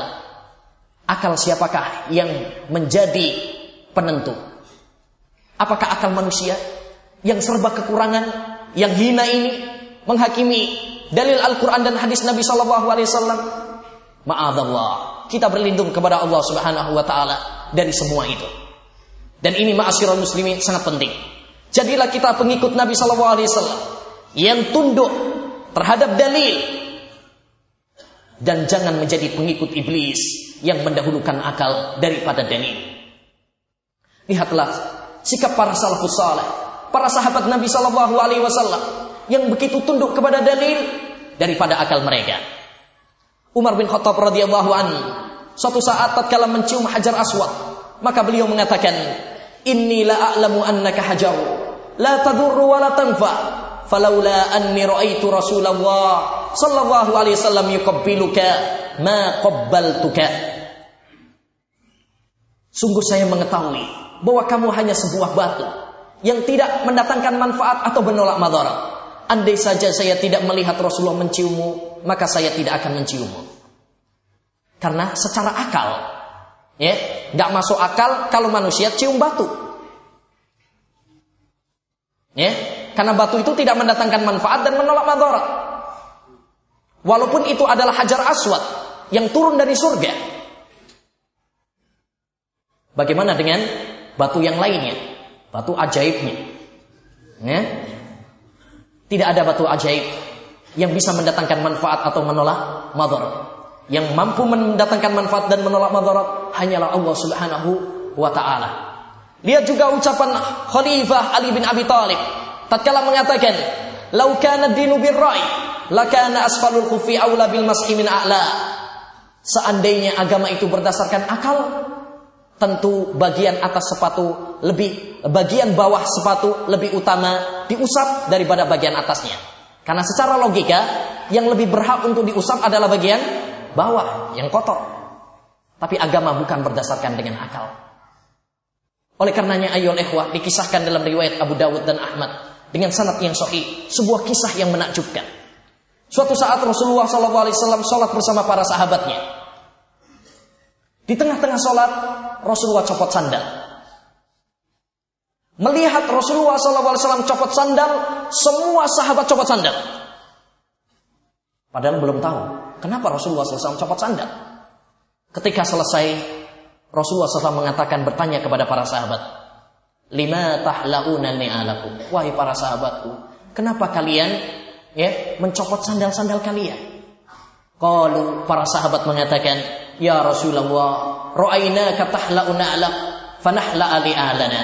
A: akal siapakah yang menjadi penentu? Apakah akal manusia yang serba kekurangan, yang hina ini menghakimi dalil Al-Qur'an dan hadis Nabi sallallahu alaihi wasallam? Ma'adallah. Kita berlindung kepada Allah Subhanahu wa taala dari semua itu. Dan ini ma'asyiral muslimin sangat penting. Jadilah kita pengikut Nabi sallallahu alaihi wasallam yang tunduk terhadap dalil dan jangan menjadi pengikut iblis yang mendahulukan akal daripada dalil. Lihatlah sikap para salafus saleh, para sahabat Nabi sallallahu alaihi wasallam yang begitu tunduk kepada dalil daripada akal mereka. Umar bin Khattab radhiyallahu an suatu saat tatkala mencium Hajar Aswad maka beliau mengatakan inni la a'lamu annaka hajar la tadurru wa la tanfa falaula anni ra'aitu Rasulullah sallallahu alaihi wasallam yuqabbiluka ma qabbaltuka Sungguh saya mengetahui bahwa kamu hanya sebuah batu yang tidak mendatangkan manfaat atau menolak madarat. Andai saja saya tidak melihat Rasulullah menciummu, maka saya tidak akan menciummu. Karena secara akal, ya, nggak masuk akal kalau manusia cium batu. Ya, karena batu itu tidak mendatangkan manfaat dan menolak madarat. Walaupun itu adalah hajar aswad yang turun dari surga. Bagaimana dengan batu yang lainnya? Batu ajaibnya. Ya, tidak ada batu ajaib yang bisa mendatangkan manfaat atau menolak madarat. Yang mampu mendatangkan manfaat dan menolak madarat hanyalah Allah Subhanahu wa taala. Lihat juga ucapan Khalifah Ali bin Abi Thalib tatkala mengatakan, "Lau kana dinu birra'i, lakana asfalul khufi aula bil mas'i min a'la." Seandainya agama itu berdasarkan akal, tentu bagian atas sepatu lebih bagian bawah sepatu lebih utama diusap daripada bagian atasnya. Karena secara logika yang lebih berhak untuk diusap adalah bagian bawah yang kotor. Tapi agama bukan berdasarkan dengan akal. Oleh karenanya ayol ikhwah dikisahkan dalam riwayat Abu Dawud dan Ahmad dengan sanad yang sahih, sebuah kisah yang menakjubkan. Suatu saat Rasulullah SAW sholat bersama para sahabatnya. Di tengah-tengah sholat, Rasulullah copot sandal. Melihat Rasulullah SAW copot sandal, semua sahabat copot sandal. Padahal belum tahu kenapa Rasulullah SAW copot sandal. Ketika selesai, Rasulullah SAW mengatakan bertanya kepada para sahabat, lima tahlauna ni'alakum. Wahai para sahabatku, kenapa kalian ya mencopot sandal-sandal kalian? Kalau para sahabat mengatakan, Ya Rasulullah, ra'ayna katahla'una ala fanahla ali alana.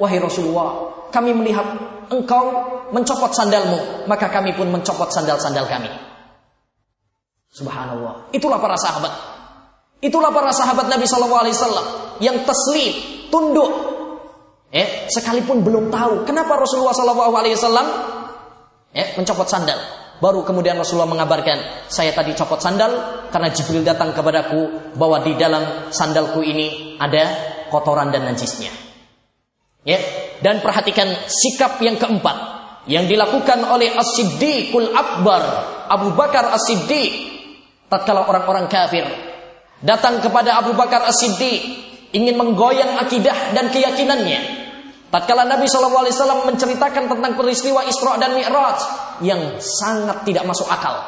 A: Wahai Rasulullah, kami melihat engkau mencopot sandalmu, maka kami pun mencopot sandal-sandal kami. Subhanallah. Itulah para sahabat. Itulah para sahabat Nabi Wasallam yang taslim, tunduk. Eh, sekalipun belum tahu kenapa Rasulullah Wasallam eh, mencopot sandal. Baru kemudian Rasulullah mengabarkan, saya tadi copot sandal karena Jibril datang kepadaku bahwa di dalam sandalku ini ada kotoran dan najisnya. Ya, dan perhatikan sikap yang keempat yang dilakukan oleh As-Siddiqul Akbar, Abu Bakar As-Siddiq tatkala orang-orang kafir datang kepada Abu Bakar As-Siddiq ingin menggoyang akidah dan keyakinannya Tatkala Nabi SAW menceritakan tentang peristiwa Isra dan Mi'raj yang sangat tidak masuk akal.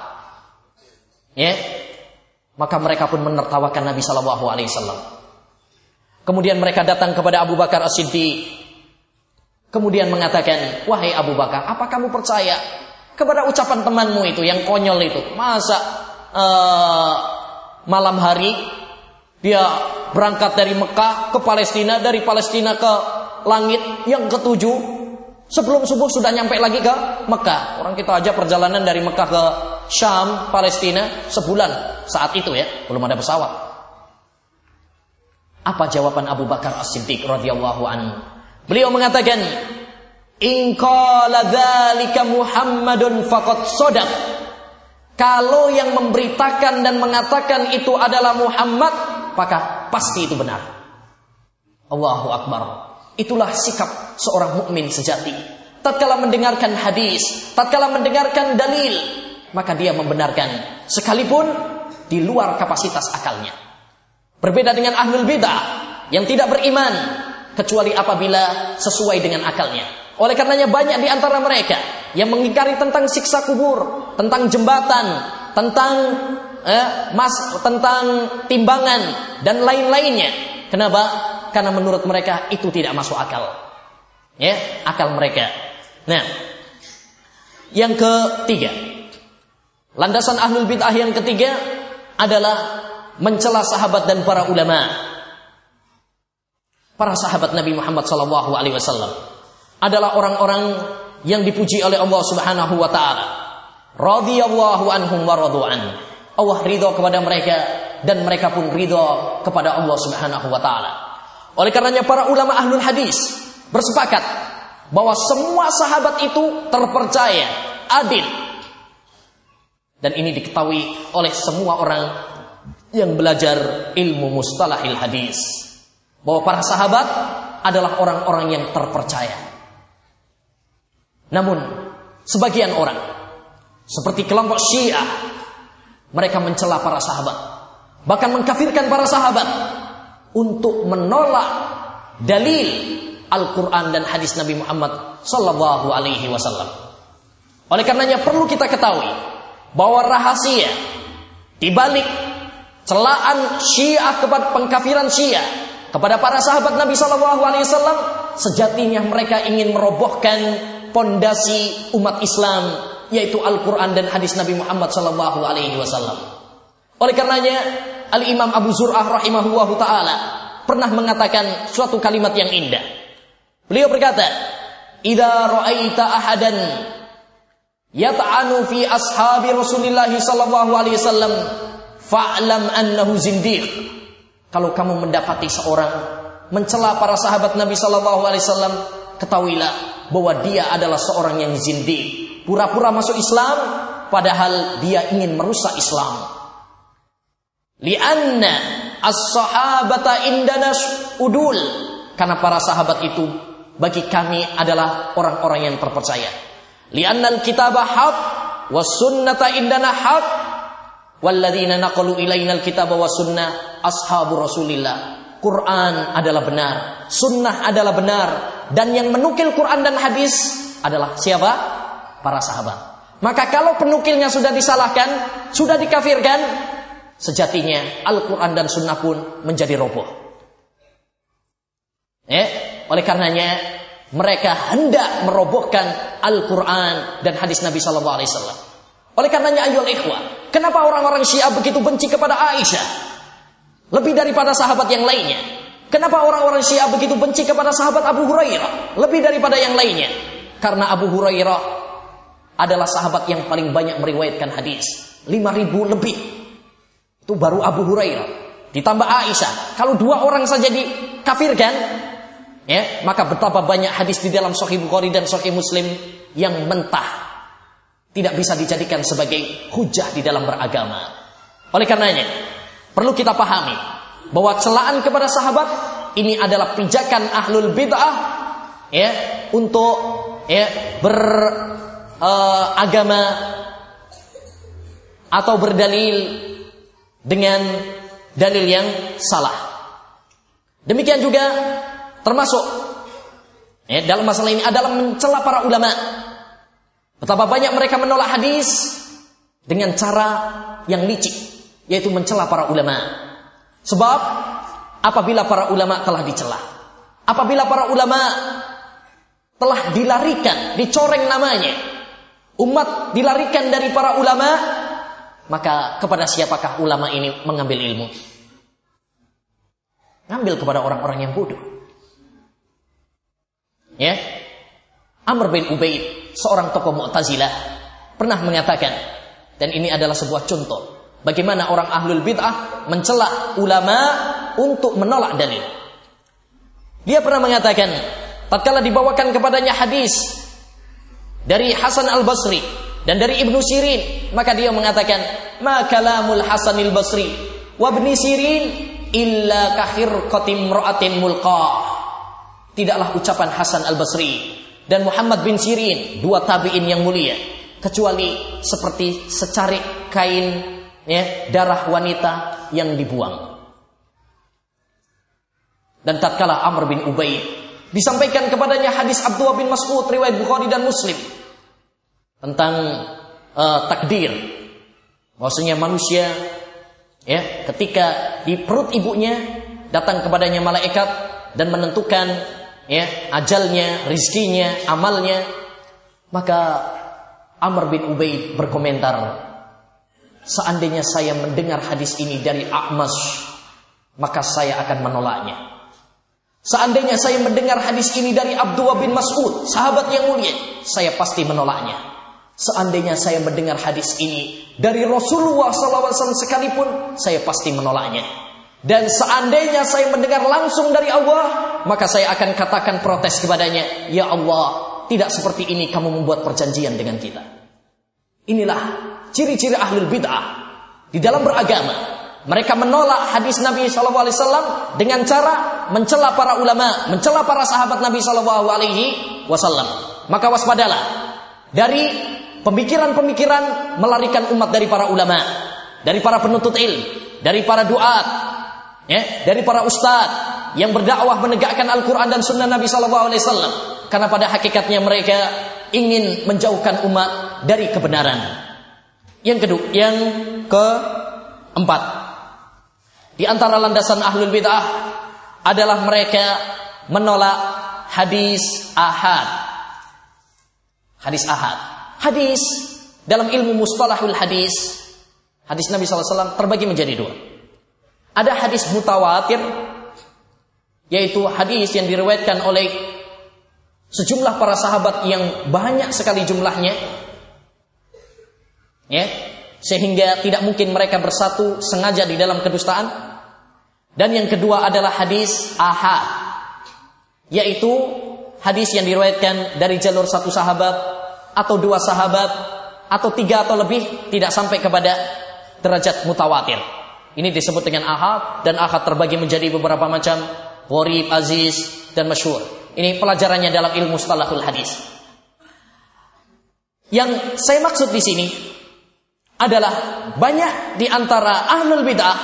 A: Ya. Maka mereka pun menertawakan Nabi SAW. Kemudian mereka datang kepada Abu Bakar As-Siddiq. Kemudian mengatakan, "Wahai Abu Bakar, apa kamu percaya kepada ucapan temanmu itu yang konyol itu? Masa uh, malam hari dia berangkat dari Mekah ke Palestina, dari Palestina ke langit yang ketujuh sebelum subuh sudah nyampe lagi ke Mekah. Orang kita aja perjalanan dari Mekah ke Syam, Palestina sebulan saat itu ya, belum ada pesawat. Apa jawaban Abu Bakar As-Siddiq radhiyallahu anhu? Beliau mengatakan, "In qala dzalika Muhammadun faqad sadaq." Kalau yang memberitakan dan mengatakan itu adalah Muhammad, maka pasti itu benar. Allahu Akbar. Itulah sikap seorang mukmin sejati. Tatkala mendengarkan hadis, tatkala mendengarkan dalil, maka dia membenarkan sekalipun di luar kapasitas akalnya. Berbeda dengan ahlul bidah yang tidak beriman kecuali apabila sesuai dengan akalnya. Oleh karenanya banyak di antara mereka yang mengingkari tentang siksa kubur, tentang jembatan, tentang eh, mas, tentang timbangan dan lain-lainnya. Kenapa? Karena menurut mereka itu tidak masuk akal. Ya, akal mereka. Nah, yang ketiga, landasan ahlul bid'ah yang ketiga adalah mencela sahabat dan para ulama. Para sahabat Nabi Muhammad SAW adalah orang-orang yang dipuji oleh Allah Subhanahu wa taala. Radhiyallahu anhum wa radu'an. Allah ridho kepada mereka dan mereka pun ridho kepada Allah Subhanahu wa taala. Oleh karenanya para ulama ahlul hadis bersepakat bahwa semua sahabat itu terpercaya, adil. Dan ini diketahui oleh semua orang yang belajar ilmu mustalahil hadis. Bahwa para sahabat adalah orang-orang yang terpercaya. Namun, sebagian orang seperti kelompok Syiah mereka mencela para sahabat, bahkan mengkafirkan para sahabat untuk menolak dalil Al-Quran dan hadis Nabi Muhammad Sallallahu Alaihi Wasallam. Oleh karenanya perlu kita ketahui bahwa rahasia di balik celaan Syiah kepada pengkafiran Syiah kepada para sahabat Nabi Sallallahu Alaihi Wasallam sejatinya mereka ingin merobohkan pondasi umat Islam yaitu Al-Quran dan hadis Nabi Muhammad Sallallahu Alaihi Wasallam. Oleh karenanya Al-Imam Abu Zur'ah rahimahullah taala pernah mengatakan suatu kalimat yang indah. Beliau berkata, "Idza ra'aita ahadan yata'anu fi ashabi Rasulillah sallallahu alaihi wasallam fa'lam annahu zindiq." Kalau kamu mendapati seorang mencela para sahabat Nabi Shallallahu Alaihi Wasallam, ketahuilah bahwa dia adalah seorang yang zindi, pura-pura masuk Islam, padahal dia ingin merusak Islam. Lianna as-sahabata indana udul. Karena para sahabat itu bagi kami adalah orang-orang yang terpercaya. Lianna al-kitabah haq was sunnata indana haq walladzina naqalu ilaina al-kitaba sunnah ashabu Rasulillah. Quran adalah benar, sunnah adalah benar, dan yang menukil Quran dan hadis adalah siapa? Para sahabat. Maka kalau penukilnya sudah disalahkan, sudah dikafirkan, sejatinya Al-Quran dan Sunnah pun menjadi roboh. Eh, oleh karenanya mereka hendak merobohkan Al-Quran dan hadis Nabi Shallallahu Alaihi Wasallam. Oleh karenanya ayol ikhwah, kenapa orang-orang Syiah begitu benci kepada Aisyah? Lebih daripada sahabat yang lainnya. Kenapa orang-orang Syiah begitu benci kepada sahabat Abu Hurairah? Lebih daripada yang lainnya. Karena Abu Hurairah adalah sahabat yang paling banyak meriwayatkan hadis. 5000 lebih. Itu baru Abu Hurairah. Ditambah Aisyah. Kalau dua orang saja dikafirkan, ya, maka betapa banyak hadis di dalam Sahih Bukhari dan Sahih Muslim yang mentah. Tidak bisa dijadikan sebagai hujah di dalam beragama. Oleh karenanya, Perlu kita pahami bahwa celaan kepada sahabat ini adalah pijakan ahlul bid'ah ya untuk ya beragama uh, atau berdalil dengan dalil yang salah. Demikian juga termasuk ya, dalam masalah ini adalah mencela para ulama. Betapa banyak mereka menolak hadis dengan cara yang licik yaitu mencela para ulama. Sebab apabila para ulama telah dicela, apabila para ulama telah dilarikan, dicoreng namanya, umat dilarikan dari para ulama, maka kepada siapakah ulama ini mengambil ilmu? Ngambil kepada orang-orang yang bodoh. Ya. Amr bin Ubaid, seorang tokoh Mu'tazilah, pernah mengatakan dan ini adalah sebuah contoh Bagaimana orang ahlul bid'ah mencela ulama untuk menolak dalil. Dia pernah mengatakan, tatkala dibawakan kepadanya hadis dari Hasan al-Basri dan dari Ibnu Sirin, maka dia mengatakan, "Ma kalamul Hasan al-Basri wa Ibnu Sirin illa kahir qatim ra'atin mulqah." Tidaklah ucapan Hasan al-Basri dan Muhammad bin Sirin, dua tabi'in yang mulia, kecuali seperti secarik kain ya, darah wanita yang dibuang. Dan tatkala Amr bin Ubay disampaikan kepadanya hadis Abdullah bin Mas'ud riwayat Bukhari dan Muslim tentang uh, takdir bahwasanya manusia ya ketika di perut ibunya datang kepadanya malaikat dan menentukan ya ajalnya, rizkinya, amalnya maka Amr bin Ubay berkomentar Seandainya saya mendengar hadis ini dari A'mas, maka saya akan menolaknya. Seandainya saya mendengar hadis ini dari Abdullah bin Mas'ud, sahabat yang mulia, saya pasti menolaknya. Seandainya saya mendengar hadis ini dari Rasulullah SAW sekalipun, saya pasti menolaknya. Dan seandainya saya mendengar langsung dari Allah, maka saya akan katakan protes kepadanya, Ya Allah, tidak seperti ini kamu membuat perjanjian dengan kita. Inilah ciri-ciri ahlul bid'ah di dalam beragama. Mereka menolak hadis Nabi Wasallam dengan cara mencela para ulama, mencela para sahabat Nabi Wasallam. Maka waspadalah dari pemikiran-pemikiran melarikan umat dari para ulama, dari para penuntut ilmu, dari para duat, ya, dari para ustadz yang berdakwah menegakkan Al-Quran dan Sunnah Nabi Shallallahu Alaihi Wasallam. Karena pada hakikatnya mereka ingin menjauhkan umat dari kebenaran. Yang kedua, yang keempat. Di antara landasan ahlul bid'ah adalah mereka menolak hadis ahad. Hadis ahad. Hadis. Dalam ilmu mustalahul hadis, hadis Nabi SAW terbagi menjadi dua. Ada hadis mutawatir, yaitu hadis yang diriwayatkan oleh sejumlah para sahabat yang banyak sekali jumlahnya, ya sehingga tidak mungkin mereka bersatu sengaja di dalam kedustaan. Dan yang kedua adalah hadis ahad yaitu hadis yang diriwayatkan dari jalur satu sahabat atau dua sahabat atau tiga atau lebih tidak sampai kepada derajat mutawatir. Ini disebut dengan ahad dan ahad terbagi menjadi beberapa macam gharib, aziz dan masyhur. Ini pelajarannya dalam ilmu stalahul hadis. Yang saya maksud di sini adalah banyak di antara ahlul bid'ah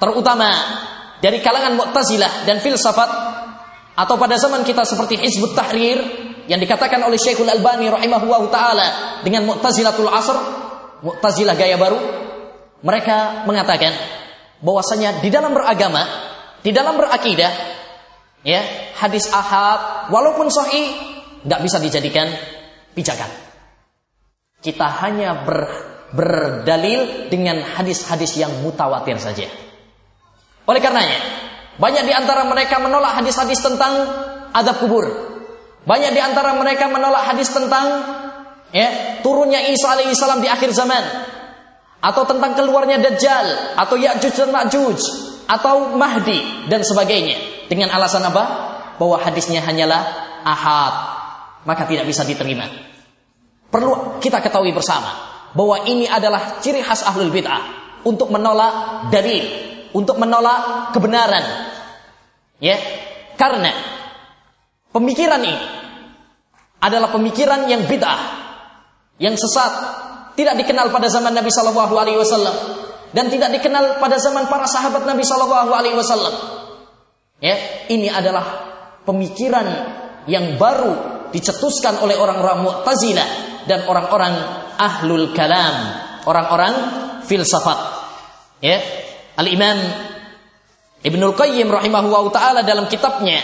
A: terutama dari kalangan Mu'tazilah dan filsafat atau pada zaman kita seperti Hizbut Tahrir yang dikatakan oleh Syekhul Albani rahimahullah taala dengan Mu'tazilatul Asr, Mu'tazilah gaya baru, mereka mengatakan bahwasanya di dalam beragama, di dalam berakidah, ya hadis ahad walaupun sahih nggak bisa dijadikan pijakan. Kita hanya ber, berdalil dengan hadis-hadis yang mutawatir saja. Oleh karenanya, banyak di antara mereka menolak hadis-hadis tentang adab kubur. Banyak di antara mereka menolak hadis tentang ya, turunnya Isa alaihissalam di akhir zaman atau tentang keluarnya Dajjal atau Ya'juj dan Ma'juj atau Mahdi dan sebagainya dengan alasan apa? Bahwa hadisnya hanyalah ahad, maka tidak bisa diterima. Perlu kita ketahui bersama bahwa ini adalah ciri khas ahlul bid'ah untuk menolak dalil untuk menolak kebenaran. Ya, karena pemikiran ini adalah pemikiran yang bid'ah, yang sesat, tidak dikenal pada zaman Nabi Shallallahu Alaihi Wasallam dan tidak dikenal pada zaman para sahabat Nabi Shallallahu Alaihi Wasallam. Ya, ini adalah pemikiran yang baru dicetuskan oleh orang-orang Mu'tazilah dan orang-orang ahlul kalam, orang-orang filsafat. Ya, Al-Imam Ibnul Qayyim rahimahullah taala dalam kitabnya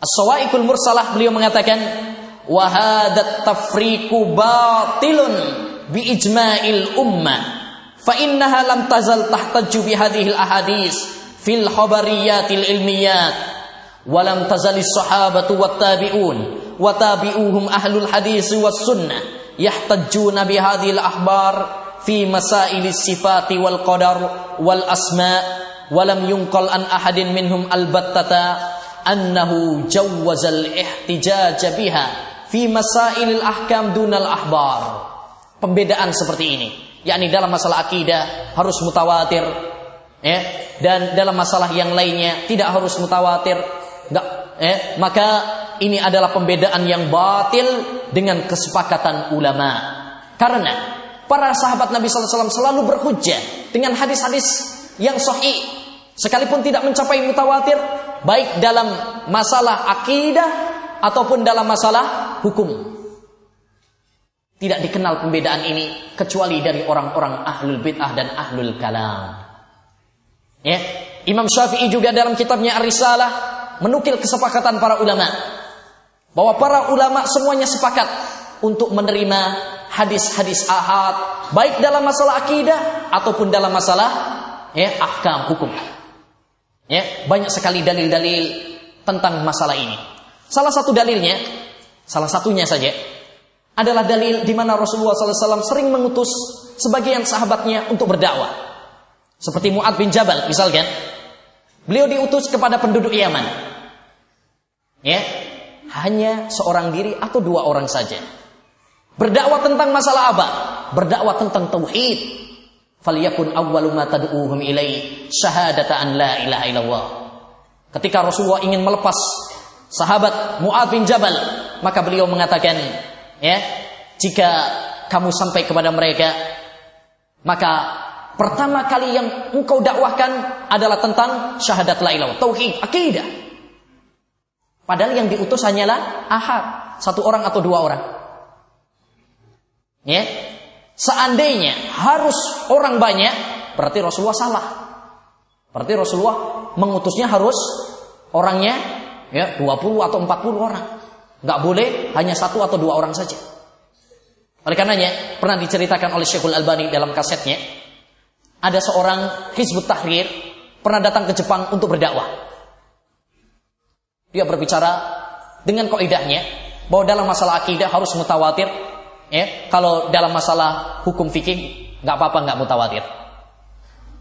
A: As-Sawaikul Mursalah beliau mengatakan wa hadat tafriqu batilun bi ijma'il ummah fa innaha lam tazal tahtajju bi hadhihi al-ahadis fil khabariyatil ilmiyat wa lam tazalis sahabatu wat tabi'un wa tabi'uhum ahlul hadis was sunnah yahtajjuna bi hadhihi al-akhbar fi masail sifati wal qadar wal asma walam yunqal an ahadin minhum albattata annahu jawwazal ihtijaj biha fi masail ahkam dunal ahbar. Pembedaan seperti ini yakni dalam masalah akidah harus mutawatir ya. Dan dalam masalah yang lainnya tidak harus mutawatir. Enggak eh maka ini adalah pembedaan yang batil dengan kesepakatan ulama. Karena Para sahabat Nabi SAW selalu berhujjah dengan hadis-hadis yang sahih. Sekalipun tidak mencapai mutawatir, baik dalam masalah akidah ataupun dalam masalah hukum. Tidak dikenal pembedaan ini kecuali dari orang-orang ahlul bid'ah dan ahlul kalam. Ya, Imam Syafi'i juga dalam kitabnya Ar-Risalah menukil kesepakatan para ulama bahwa para ulama semuanya sepakat untuk menerima hadis-hadis ahad baik dalam masalah akidah ataupun dalam masalah ya ahkam hukum. Ya, banyak sekali dalil-dalil tentang masalah ini. Salah satu dalilnya, salah satunya saja adalah dalil di mana Rasulullah SAW sering mengutus sebagian sahabatnya untuk berdakwah. Seperti Mu'ad bin Jabal misalkan. Beliau diutus kepada penduduk Yaman. Ya, hanya seorang diri atau dua orang saja. Berdakwah tentang masalah apa? Berdakwah tentang tauhid. Falyakun awwalu ma tad'uhum ilai syahadata la ilaha illallah. Ketika Rasulullah ingin melepas sahabat Mu'ad bin Jabal, maka beliau mengatakan, ya, jika kamu sampai kepada mereka, maka pertama kali yang engkau dakwahkan adalah tentang syahadat la ilaha tauhid, akidah. Padahal yang diutus hanyalah ahad, satu orang atau dua orang. Ya. Seandainya harus orang banyak, berarti Rasulullah salah. Berarti Rasulullah mengutusnya harus orangnya ya 20 atau 40 orang. Nggak boleh hanya satu atau dua orang saja. Oleh karenanya, pernah diceritakan oleh Syekhul Albani dalam kasetnya, ada seorang Hizbut Tahrir pernah datang ke Jepang untuk berdakwah. Dia berbicara dengan kaidahnya bahwa dalam masalah akidah harus mutawatir Ya, kalau dalam masalah hukum fikih nggak apa-apa nggak mutawatir.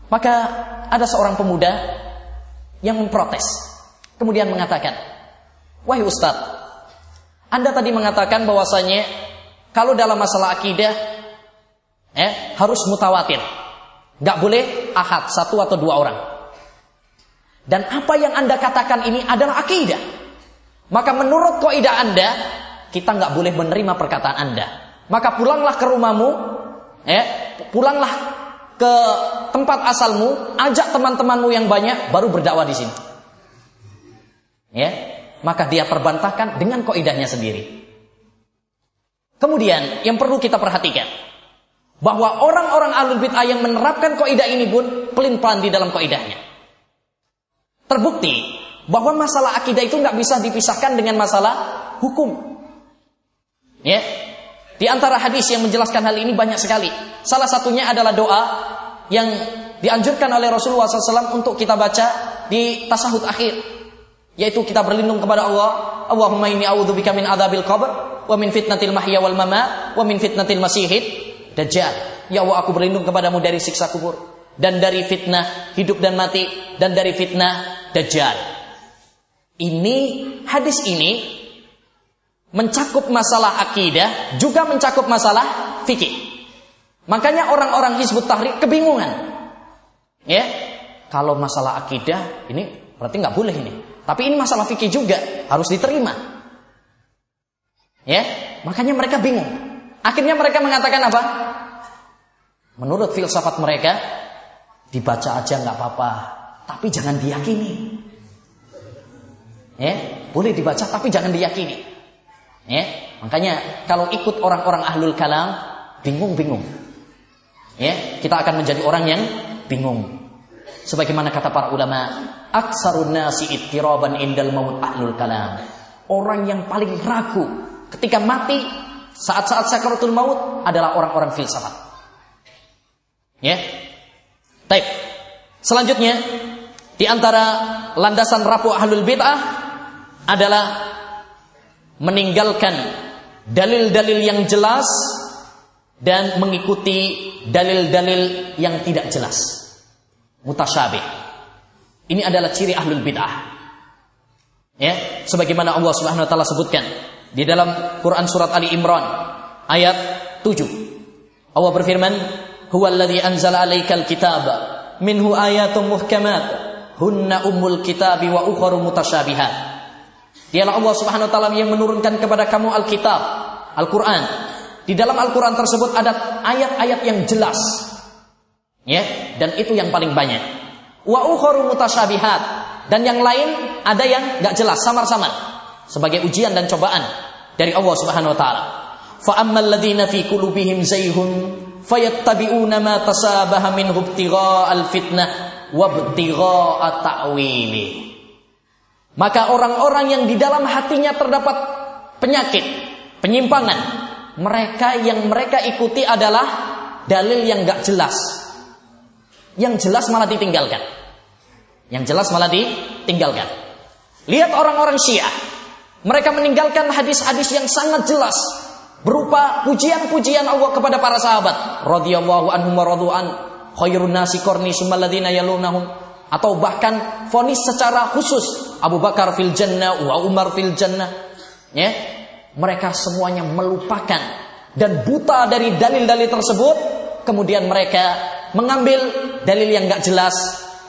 A: Maka ada seorang pemuda yang memprotes, kemudian mengatakan, Wahai Ustaz, Anda tadi mengatakan bahwasanya kalau dalam masalah akidah eh, harus mutawatir. Gak boleh ahad, satu atau dua orang. Dan apa yang Anda katakan ini adalah akidah. Maka menurut kaidah Anda, kita nggak boleh menerima perkataan Anda. Maka pulanglah ke rumahmu, eh, pulanglah ke tempat asalmu, ajak teman-temanmu yang banyak, baru berdakwah di sini. Ya, maka dia terbantahkan dengan koidahnya sendiri. Kemudian yang perlu kita perhatikan bahwa orang-orang alul bid'ah yang menerapkan koidah ini pun pelin-pelan di dalam koidahnya. Terbukti bahwa masalah akidah itu nggak bisa dipisahkan dengan masalah hukum. Ya, di antara hadis yang menjelaskan hal ini banyak sekali. Salah satunya adalah doa yang dianjurkan oleh Rasulullah SAW untuk kita baca di tasahud akhir. Yaitu kita berlindung kepada Allah. Allahumma inni a'udzubika min adzabil qabr wa min fitnatil mahya wal mamat wa min fitnatil masihid dajjal. Ya Allah aku berlindung kepadamu dari siksa kubur dan dari fitnah hidup dan mati dan dari fitnah dajjal. Ini hadis ini mencakup masalah akidah, juga mencakup masalah fikih. Makanya orang-orang Hizbut Tahrir kebingungan. Ya, kalau masalah akidah ini berarti nggak boleh ini. Tapi ini masalah fikih juga harus diterima. Ya, makanya mereka bingung. Akhirnya mereka mengatakan apa? Menurut filsafat mereka, dibaca aja nggak apa-apa, tapi jangan diyakini. Ya, boleh dibaca tapi jangan diyakini. Ya, makanya kalau ikut orang-orang ahlul kalam bingung-bingung. Ya, kita akan menjadi orang yang bingung. Sebagaimana kata para ulama, aksarun nasi ittiraban indal maut ahlul kalam. Orang yang paling ragu ketika mati saat-saat sakaratul maut adalah orang-orang filsafat. Ya. Baik. Selanjutnya di antara landasan rapuh ahlul bid'ah adalah meninggalkan dalil-dalil yang jelas dan mengikuti dalil-dalil yang tidak jelas. Mutasyabih. Ini adalah ciri ahlul bid'ah. Ya, sebagaimana Allah Subhanahu wa taala sebutkan di dalam Quran surat Ali Imran ayat 7. Allah berfirman, "Huwallazi anzala 'alaikal kitaba minhu ayatun muhkamat hunna ummul kitabi wa ukharu mutasyabihat." Dialah Allah Subhanahu wa taala yang menurunkan kepada kamu Alkitab, Al-Qur'an. Di dalam Al-Qur'an tersebut ada ayat-ayat yang jelas. Ya, dan itu yang paling banyak. Wa ukharu mutasyabihat dan yang lain ada yang enggak jelas, samar-samar sebagai ujian dan cobaan dari Allah Subhanahu wa taala. Fa ammal ladzina fi qulubihim zayhun fayattabi'una ma tasabaha minhu ibtigha'al fitnah wa ibtigha'a ta'wili. Maka orang-orang yang di dalam hatinya terdapat penyakit, penyimpangan, mereka yang mereka ikuti adalah dalil yang gak jelas. Yang jelas malah ditinggalkan. Yang jelas malah ditinggalkan. Lihat orang-orang Syiah. Mereka meninggalkan hadis-hadis yang sangat jelas berupa pujian-pujian Allah kepada para sahabat radhiyallahu anhum wa radu'an khairun nasi qarni sumalladzina yalunahum atau bahkan fonis secara khusus. Abu Bakar fil jannah wa Umar fil jannah ya. Mereka semuanya melupakan. Dan buta dari dalil-dalil tersebut kemudian mereka mengambil dalil yang gak jelas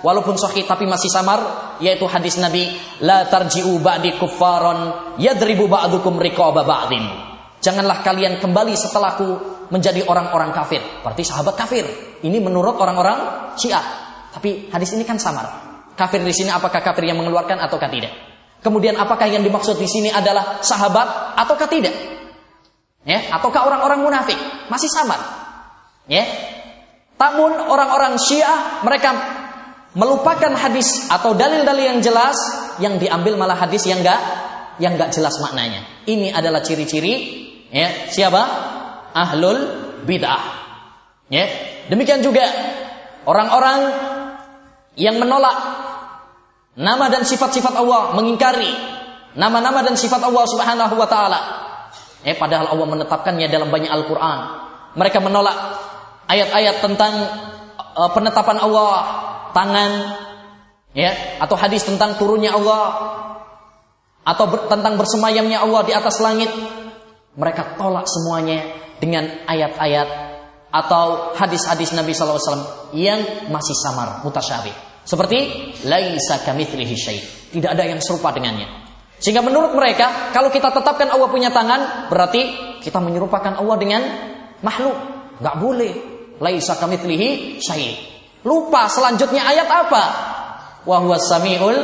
A: walaupun sahih tapi masih samar yaitu hadis Nabi la tarji'u ba'di kuffaron yadribu ba'dukum riqaba ba'din. Janganlah kalian kembali setelahku menjadi orang-orang kafir. Berarti sahabat kafir. Ini menurut orang-orang Syiah tapi hadis ini kan samar. Kafir di sini apakah kafir yang mengeluarkan ataukah tidak? Kemudian apakah yang dimaksud di sini adalah sahabat ataukah tidak? Ya, ataukah orang-orang munafik? Masih samar. Ya. Namun orang-orang Syiah mereka melupakan hadis atau dalil-dalil yang jelas yang diambil malah hadis yang enggak yang enggak jelas maknanya. Ini adalah ciri-ciri ya, siapa? Ahlul bid'ah. Ya. Demikian juga orang-orang yang menolak nama dan sifat-sifat Allah, mengingkari nama-nama dan sifat Allah Subhanahu wa taala. Eh padahal Allah menetapkannya dalam banyak Al-Qur'an. Mereka menolak ayat-ayat tentang uh, penetapan Allah tangan ya atau hadis tentang turunnya Allah atau ber, tentang bersemayamnya Allah di atas langit, mereka tolak semuanya dengan ayat-ayat atau hadis-hadis Nabi SAW yang masih samar, mutasyabih. Seperti laisa kamitslihi syai. Tidak ada yang serupa dengannya. Sehingga menurut mereka, kalau kita tetapkan Allah punya tangan, berarti kita menyerupakan Allah dengan makhluk. Gak boleh. Laisa kamitslihi syai. Lupa selanjutnya ayat apa? Wa huwas samiul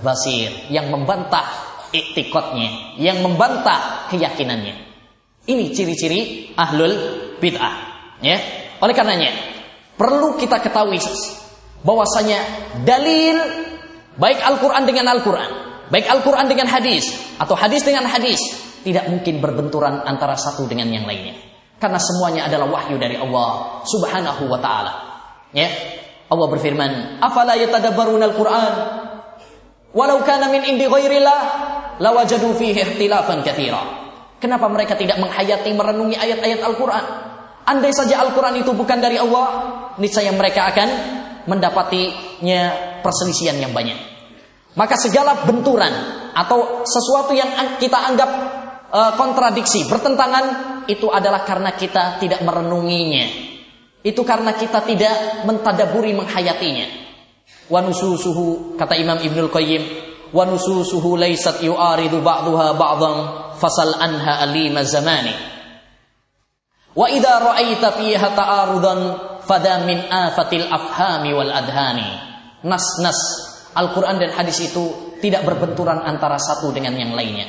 A: basir yang membantah iktikotnya, yang membantah keyakinannya. Ini ciri-ciri ahlul bid'ah. Ya. Oleh karenanya, perlu kita ketahui bahwasanya dalil baik Al-Qur'an dengan Al-Qur'an, baik Al-Qur'an dengan hadis atau hadis dengan hadis tidak mungkin berbenturan antara satu dengan yang lainnya. Karena semuanya adalah wahyu dari Allah Subhanahu wa taala. Ya. Allah berfirman, "Afala yatadabbaruna al-Qur'an? Walau kana min indi ghairillah lawajadu fihi ikhtilafan katsira." Kenapa mereka tidak menghayati merenungi ayat-ayat Al-Qur'an? Andai saja Al-Quran itu bukan dari Allah, niscaya mereka akan mendapatinya perselisihan yang banyak. Maka segala benturan atau sesuatu yang kita anggap uh, kontradiksi, bertentangan, itu adalah karena kita tidak merenunginya. Itu karena kita tidak mentadaburi menghayatinya. Wanususuhu kata Imam Ibnul Qayyim, wanususuhu laysat yu'aridu ba'daha ba'dhan fasal anha alima zamani. Wa idza ra'aita fiha ta'arudan fada min afatil afhami wal adhani. Nas-nas Al-Quran dan hadis itu tidak berbenturan antara satu dengan yang lainnya.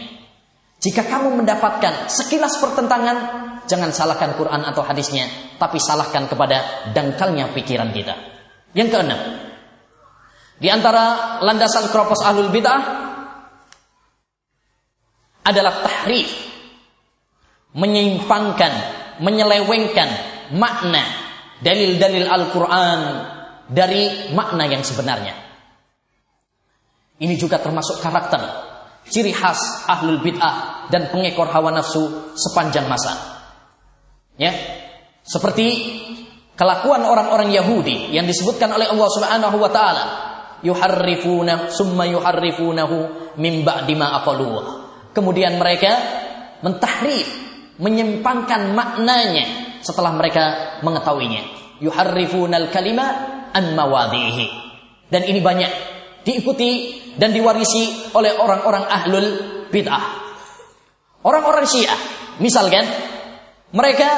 A: Jika kamu mendapatkan sekilas pertentangan, jangan salahkan Quran atau hadisnya, tapi salahkan kepada dangkalnya pikiran kita. Yang keenam, di antara landasan keropos ahlul bid'ah adalah tahrif, menyimpangkan, menyelewengkan makna dalil-dalil Al-Quran dari makna yang sebenarnya. Ini juga termasuk karakter, ciri khas ahlul bid'ah dan pengekor hawa nafsu sepanjang masa. Ya, seperti kelakuan orang-orang Yahudi yang disebutkan oleh Allah Subhanahu wa taala, yuharrifuna summa yuharrifunahu min ba'di ma Kemudian mereka mentahrif, menyimpangkan maknanya setelah mereka mengetahuinya. Yuharrifunal kalima an mawadhihi. Dan ini banyak diikuti dan diwarisi oleh orang-orang ahlul bid'ah. Orang-orang Syiah, misalkan mereka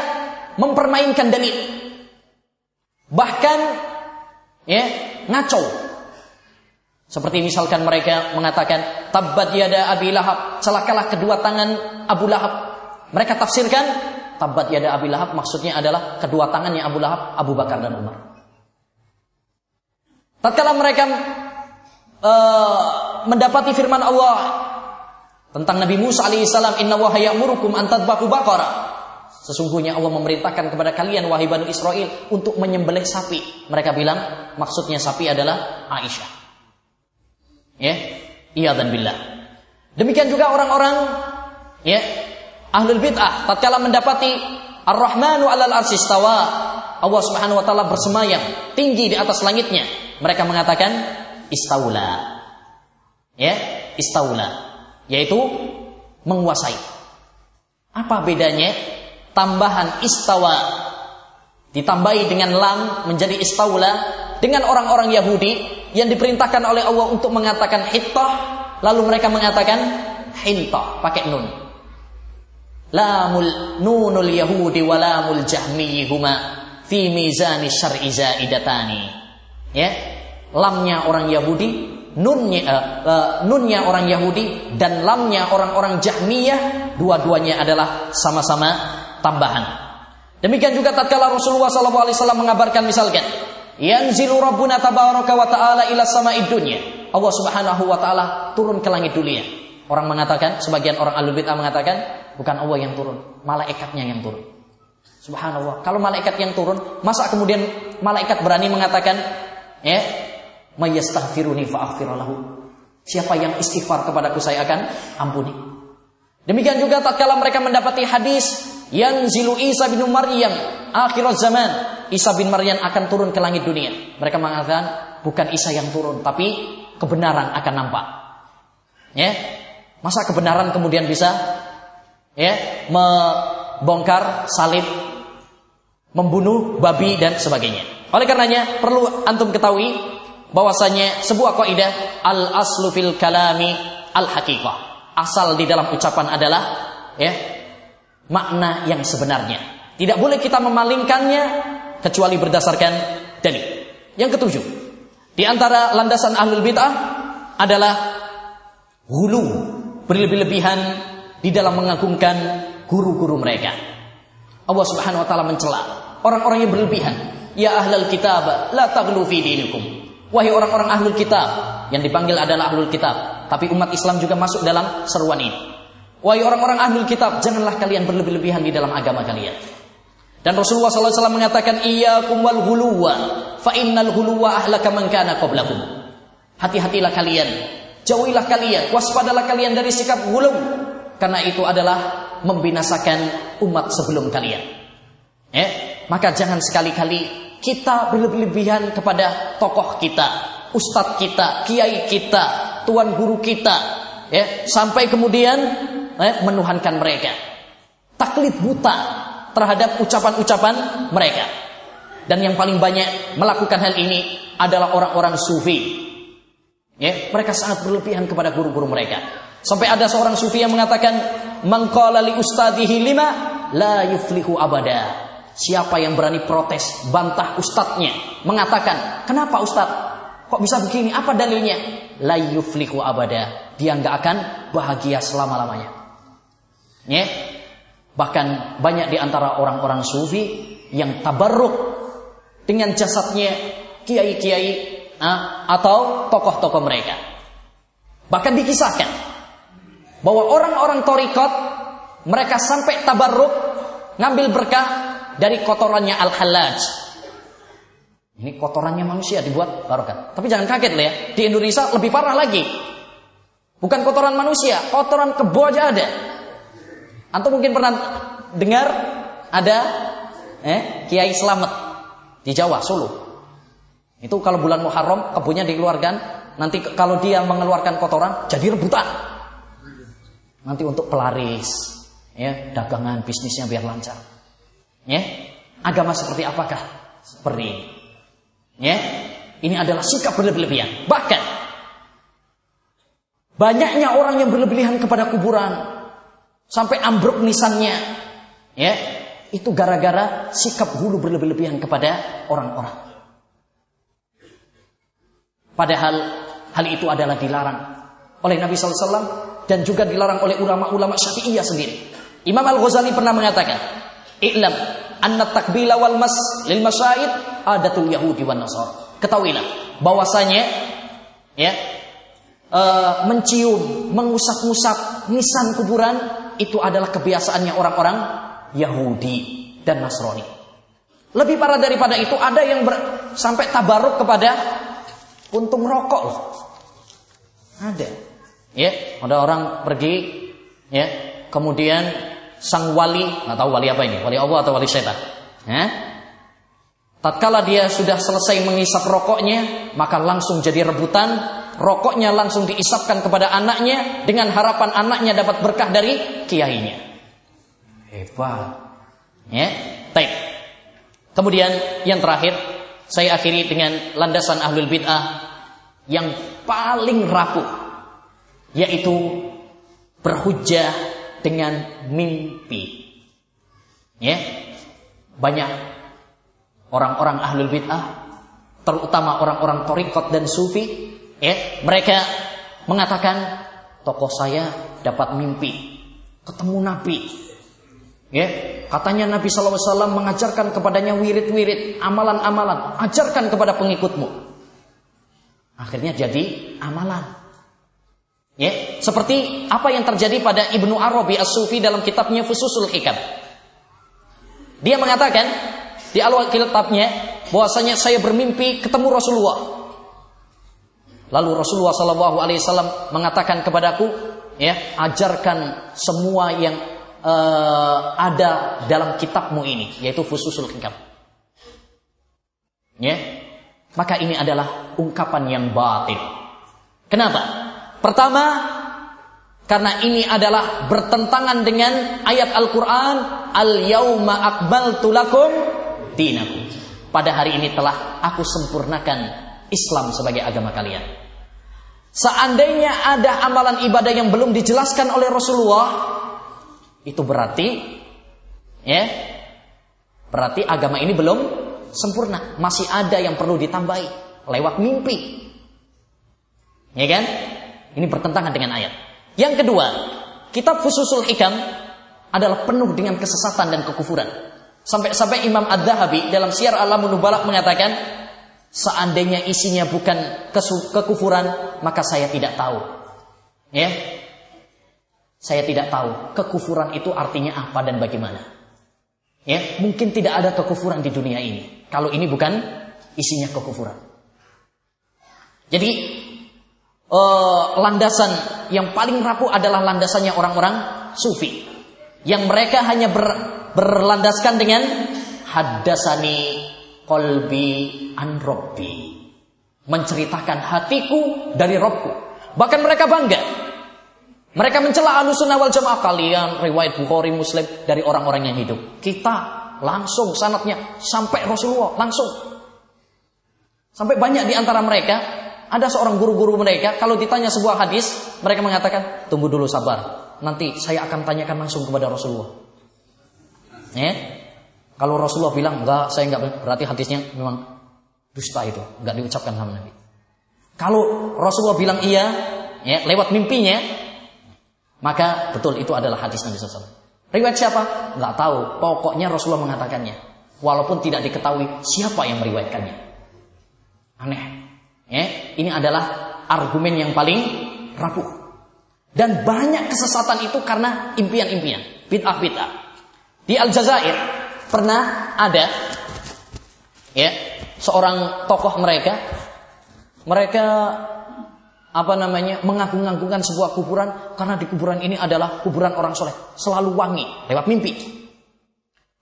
A: mempermainkan dalil. Bahkan ya, ngaco. Seperti misalkan mereka mengatakan tabbat yada Abi Lahab, celakalah kedua tangan Abu Lahab. Mereka tafsirkan tabbat yada Abi Lahab maksudnya adalah kedua tangannya Abu Lahab, Abu Bakar dan Umar. Tatkala mereka uh, mendapati firman Allah tentang Nabi Musa alaihissalam inna wa ya'murukum an tadbahu baqara Sesungguhnya Allah memerintahkan kepada kalian wahai Bani Israel untuk menyembelih sapi. Mereka bilang maksudnya sapi adalah Aisyah. Ya, iya dan billah. Demikian juga orang-orang ya ahlul bid'ah tatkala mendapati Ar-Rahmanu 'alal arsy Allah Subhanahu wa taala bersemayam tinggi di atas langitnya. Mereka mengatakan istaula. Ya, istaula yaitu menguasai. Apa bedanya tambahan istawa ditambahi dengan lam menjadi istaula dengan orang-orang Yahudi yang diperintahkan oleh Allah untuk mengatakan hittah lalu mereka mengatakan hintah pakai nun. Lamul nunul yahudi walamul jahmi huma fi mizani syar'i zaidatani. Ya, lamnya orang Yahudi, nunnya uh, uh, nunnya orang Yahudi dan lamnya orang-orang Jahmiyah, dua-duanya adalah sama-sama tambahan. Demikian juga tatkala Rasulullah SAW mengabarkan misalkan, yanzilu rabbuna tabaraka wa ta'ala ila sama'id dunya. Allah Subhanahu wa taala turun ke langit dunia. Orang mengatakan, sebagian orang alul bid'ah mengatakan, bukan Allah yang turun, malaikatnya yang turun. Subhanallah. Kalau malaikat yang turun, masa kemudian malaikat berani mengatakan, ya, Mayyastaghfiruni fa'aghfiralahu. Siapa yang istighfar kepadaku saya akan ampuni. Demikian juga tatkala mereka mendapati hadis yang zilu Isa bin Maryam akhirat zaman Isa bin Maryam akan turun ke langit dunia. Mereka mengatakan bukan Isa yang turun tapi kebenaran akan nampak. Ya. Masa kebenaran kemudian bisa ya membongkar salib, membunuh babi dan sebagainya. Oleh karenanya perlu antum ketahui bahwasanya sebuah kaidah al aslu fil kalami al haqiqah. Asal di dalam ucapan adalah ya makna yang sebenarnya. Tidak boleh kita memalingkannya kecuali berdasarkan dalil. Yang ketujuh, di antara landasan ahlul bid'ah adalah hulu, berlebih-lebihan di dalam mengagungkan guru-guru mereka. Allah Subhanahu wa taala mencela orang-orang yang berlebihan. Ya ahlul kitab, la taghlu fi dinikum. Wahai orang-orang ahlul kitab, yang dipanggil adalah ahlul kitab, tapi umat Islam juga masuk dalam seruan ini. Wahai orang-orang ahlul kitab, janganlah kalian berlebih-lebihan di dalam agama kalian. Dan Rasulullah SAW mengatakan, Iyakum wal huluwa, fa innal huluwa ahlaka man kana qablakum. Hati-hatilah kalian, jauhilah kalian, waspadalah kalian dari sikap hulu. Karena itu adalah membinasakan umat sebelum kalian. Eh, maka jangan sekali-kali kita berlebihan kepada tokoh kita, ustadz kita, kiai kita, tuan guru kita, ya, sampai kemudian eh, menuhankan mereka. Taklid buta terhadap ucapan-ucapan mereka. Dan yang paling banyak melakukan hal ini adalah orang-orang sufi. Ya, mereka sangat berlebihan kepada guru-guru mereka. Sampai ada seorang sufi yang mengatakan, "Mangqala li ustadihi lima la yuflihu abada." Siapa yang berani protes, bantah ustadznya, mengatakan, kenapa ustadz? Kok bisa begini? Apa dalilnya? La yufliku abada. Dia nggak akan bahagia selama-lamanya. Ya? Bahkan banyak di antara orang-orang sufi yang tabarruk dengan jasadnya kiai-kiai atau tokoh-tokoh mereka. Bahkan dikisahkan bahwa orang-orang torikot mereka sampai tabarruk ngambil berkah dari kotorannya al-halaj. Ini kotorannya manusia dibuat barokah. Tapi jangan kaget lah ya. Di Indonesia lebih parah lagi. Bukan kotoran manusia, kotoran kebo aja ada. Antum mungkin pernah dengar ada eh, Kiai Slamet di Jawa, Solo. Itu kalau bulan Muharram kebunnya dikeluarkan, nanti kalau dia mengeluarkan kotoran jadi rebutan. Nanti untuk pelaris, ya, dagangan bisnisnya biar lancar. Ya, agama seperti apakah? Seperti ini. Ya, ini adalah sikap berlebihan. Bahkan banyaknya orang yang berlebihan kepada kuburan sampai ambruk nisannya. Ya, itu gara-gara sikap hulu berlebihan kepada orang-orang. Padahal hal itu adalah dilarang oleh Nabi SAW dan juga dilarang oleh ulama-ulama syafi'iyah sendiri. Imam Al-Ghazali pernah mengatakan, I'lam anna takbila wal mas lil masyahid adatul Yahudi wan Nasar. Ketahuilah bahwasanya ya uh, mencium, mengusap-ngusap nisan kuburan itu adalah kebiasaannya orang-orang Yahudi dan Nasrani. Lebih parah daripada itu ada yang ber, sampai tabaruk kepada puntung rokok loh. Ada. Ya, ada orang pergi ya, kemudian sang wali, nggak tahu wali apa ini, wali Allah atau wali setan. Ya. Tatkala dia sudah selesai mengisap rokoknya, maka langsung jadi rebutan, rokoknya langsung diisapkan kepada anaknya dengan harapan anaknya dapat berkah dari kiainya. Hebat. Ya, baik. Kemudian yang terakhir, saya akhiri dengan landasan ahlul bid'ah yang paling rapuh, yaitu berhujjah dengan mimpi. Ya. Banyak orang-orang ahlul bid'ah, terutama orang-orang torikot dan sufi, ya, mereka mengatakan tokoh saya dapat mimpi ketemu Nabi. Ya, katanya Nabi SAW mengajarkan kepadanya wirid-wirid, amalan-amalan, ajarkan kepada pengikutmu. Akhirnya jadi amalan. Ya, seperti apa yang terjadi pada Ibnu Arabi As-Sufi dalam kitabnya Fususul Hikam. Dia mengatakan di awal kitabnya bahwasanya saya bermimpi ketemu Rasulullah. Lalu Rasulullah Shallallahu Alaihi Wasallam mengatakan kepadaku, ya ajarkan semua yang uh, ada dalam kitabmu ini, yaitu Fususul Hikam. Ya, maka ini adalah ungkapan yang batin. Kenapa? Pertama, Karena ini adalah bertentangan dengan ayat Al-Quran. Al-yawma akmaltu lakum dinakum. Pada hari ini telah aku sempurnakan Islam sebagai agama kalian. Seandainya ada amalan ibadah yang belum dijelaskan oleh Rasulullah, itu berarti ya berarti agama ini belum sempurna, masih ada yang perlu ditambahi lewat mimpi. Ya kan? Ini bertentangan dengan ayat. Yang kedua, kitab Fususul Hikam adalah penuh dengan kesesatan dan kekufuran. Sampai-sampai Imam Ad-Dahabi dalam Syiar Alamun Nubala mengatakan, seandainya isinya bukan kekufuran, maka saya tidak tahu. Ya, saya tidak tahu kekufuran itu artinya apa dan bagaimana. Ya, mungkin tidak ada kekufuran di dunia ini. Kalau ini bukan isinya kekufuran. Jadi uh, landasan yang paling rapuh adalah landasannya orang-orang sufi yang mereka hanya ber, berlandaskan dengan haddasani kolbi an robbi menceritakan hatiku dari Robku bahkan mereka bangga mereka mencela alusunnah wal jamaah kalian riwayat Bukhari Muslim dari orang-orang yang hidup kita langsung sanatnya sampai Rasulullah langsung sampai banyak di antara mereka ada seorang guru-guru mereka, kalau ditanya sebuah hadis, mereka mengatakan, tunggu dulu sabar. Nanti saya akan tanyakan langsung kepada Rasulullah. Ya? Kalau Rasulullah bilang, enggak, saya enggak, berarti hadisnya memang dusta itu. Enggak diucapkan sama Nabi. Kalau Rasulullah bilang iya, ya, lewat mimpinya, maka betul itu adalah hadis Nabi SAW. Riwayat siapa? Enggak tahu. Pokoknya Rasulullah mengatakannya. Walaupun tidak diketahui siapa yang meriwayatkannya. Aneh. Ya, ini adalah argumen yang paling rapuh. Dan banyak kesesatan itu karena impian-impian, bid'ah-bid'ah. Di Aljazair pernah ada ya, seorang tokoh mereka mereka apa namanya mengagung-agungkan sebuah kuburan karena di kuburan ini adalah kuburan orang soleh selalu wangi lewat mimpi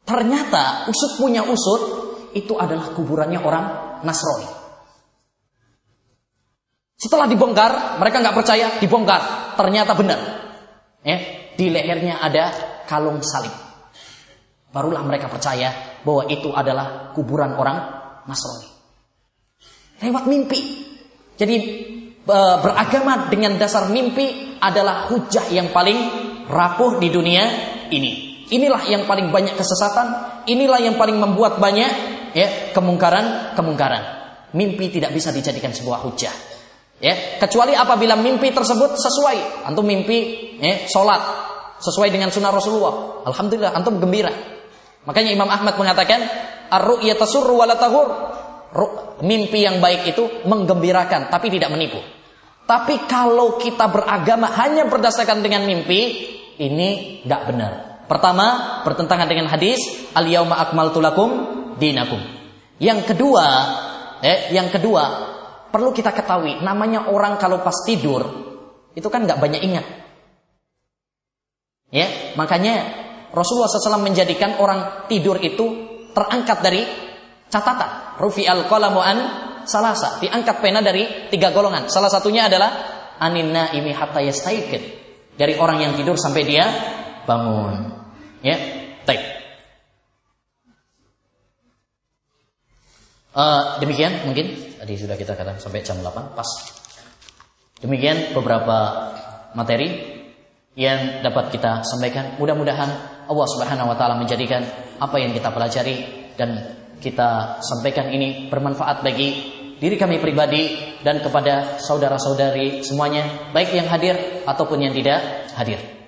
A: ternyata usut punya usut itu adalah kuburannya orang Nasrani setelah dibongkar, mereka nggak percaya, dibongkar. Ternyata benar. Ya, di lehernya ada kalung salib. Barulah mereka percaya bahwa itu adalah kuburan orang Nasrani. Lewat mimpi. Jadi beragama dengan dasar mimpi adalah hujah yang paling rapuh di dunia ini. Inilah yang paling banyak kesesatan, inilah yang paling membuat banyak ya kemungkaran-kemungkaran. Mimpi tidak bisa dijadikan sebuah hujah. Ya, kecuali apabila mimpi tersebut sesuai. Antum mimpi ya, sholat sesuai dengan sunnah Rasulullah. Alhamdulillah, antum gembira. Makanya Imam Ahmad mengatakan, ar-ru'ya tasurru wa Mimpi yang baik itu menggembirakan tapi tidak menipu. Tapi kalau kita beragama hanya berdasarkan dengan mimpi, ini nggak benar. Pertama, bertentangan dengan hadis al-yauma akmaltu lakum dinakum. Yang kedua, eh, yang kedua, perlu kita ketahui, namanya orang kalau pas tidur itu kan nggak banyak ingat. Ya, makanya Rasulullah SAW menjadikan orang tidur itu terangkat dari catatan. Rufi al qalamu an salasa, diangkat pena dari tiga golongan. Salah satunya adalah aninna imi hatta. Dari orang yang tidur sampai dia bangun. Ya, baik. Uh, demikian mungkin Tadi sudah kita katakan sampai jam 8 pas. Demikian beberapa materi yang dapat kita sampaikan. Mudah-mudahan Allah Subhanahu wa taala menjadikan apa yang kita pelajari dan kita sampaikan ini bermanfaat bagi diri kami pribadi dan kepada saudara-saudari semuanya, baik yang hadir ataupun yang tidak hadir.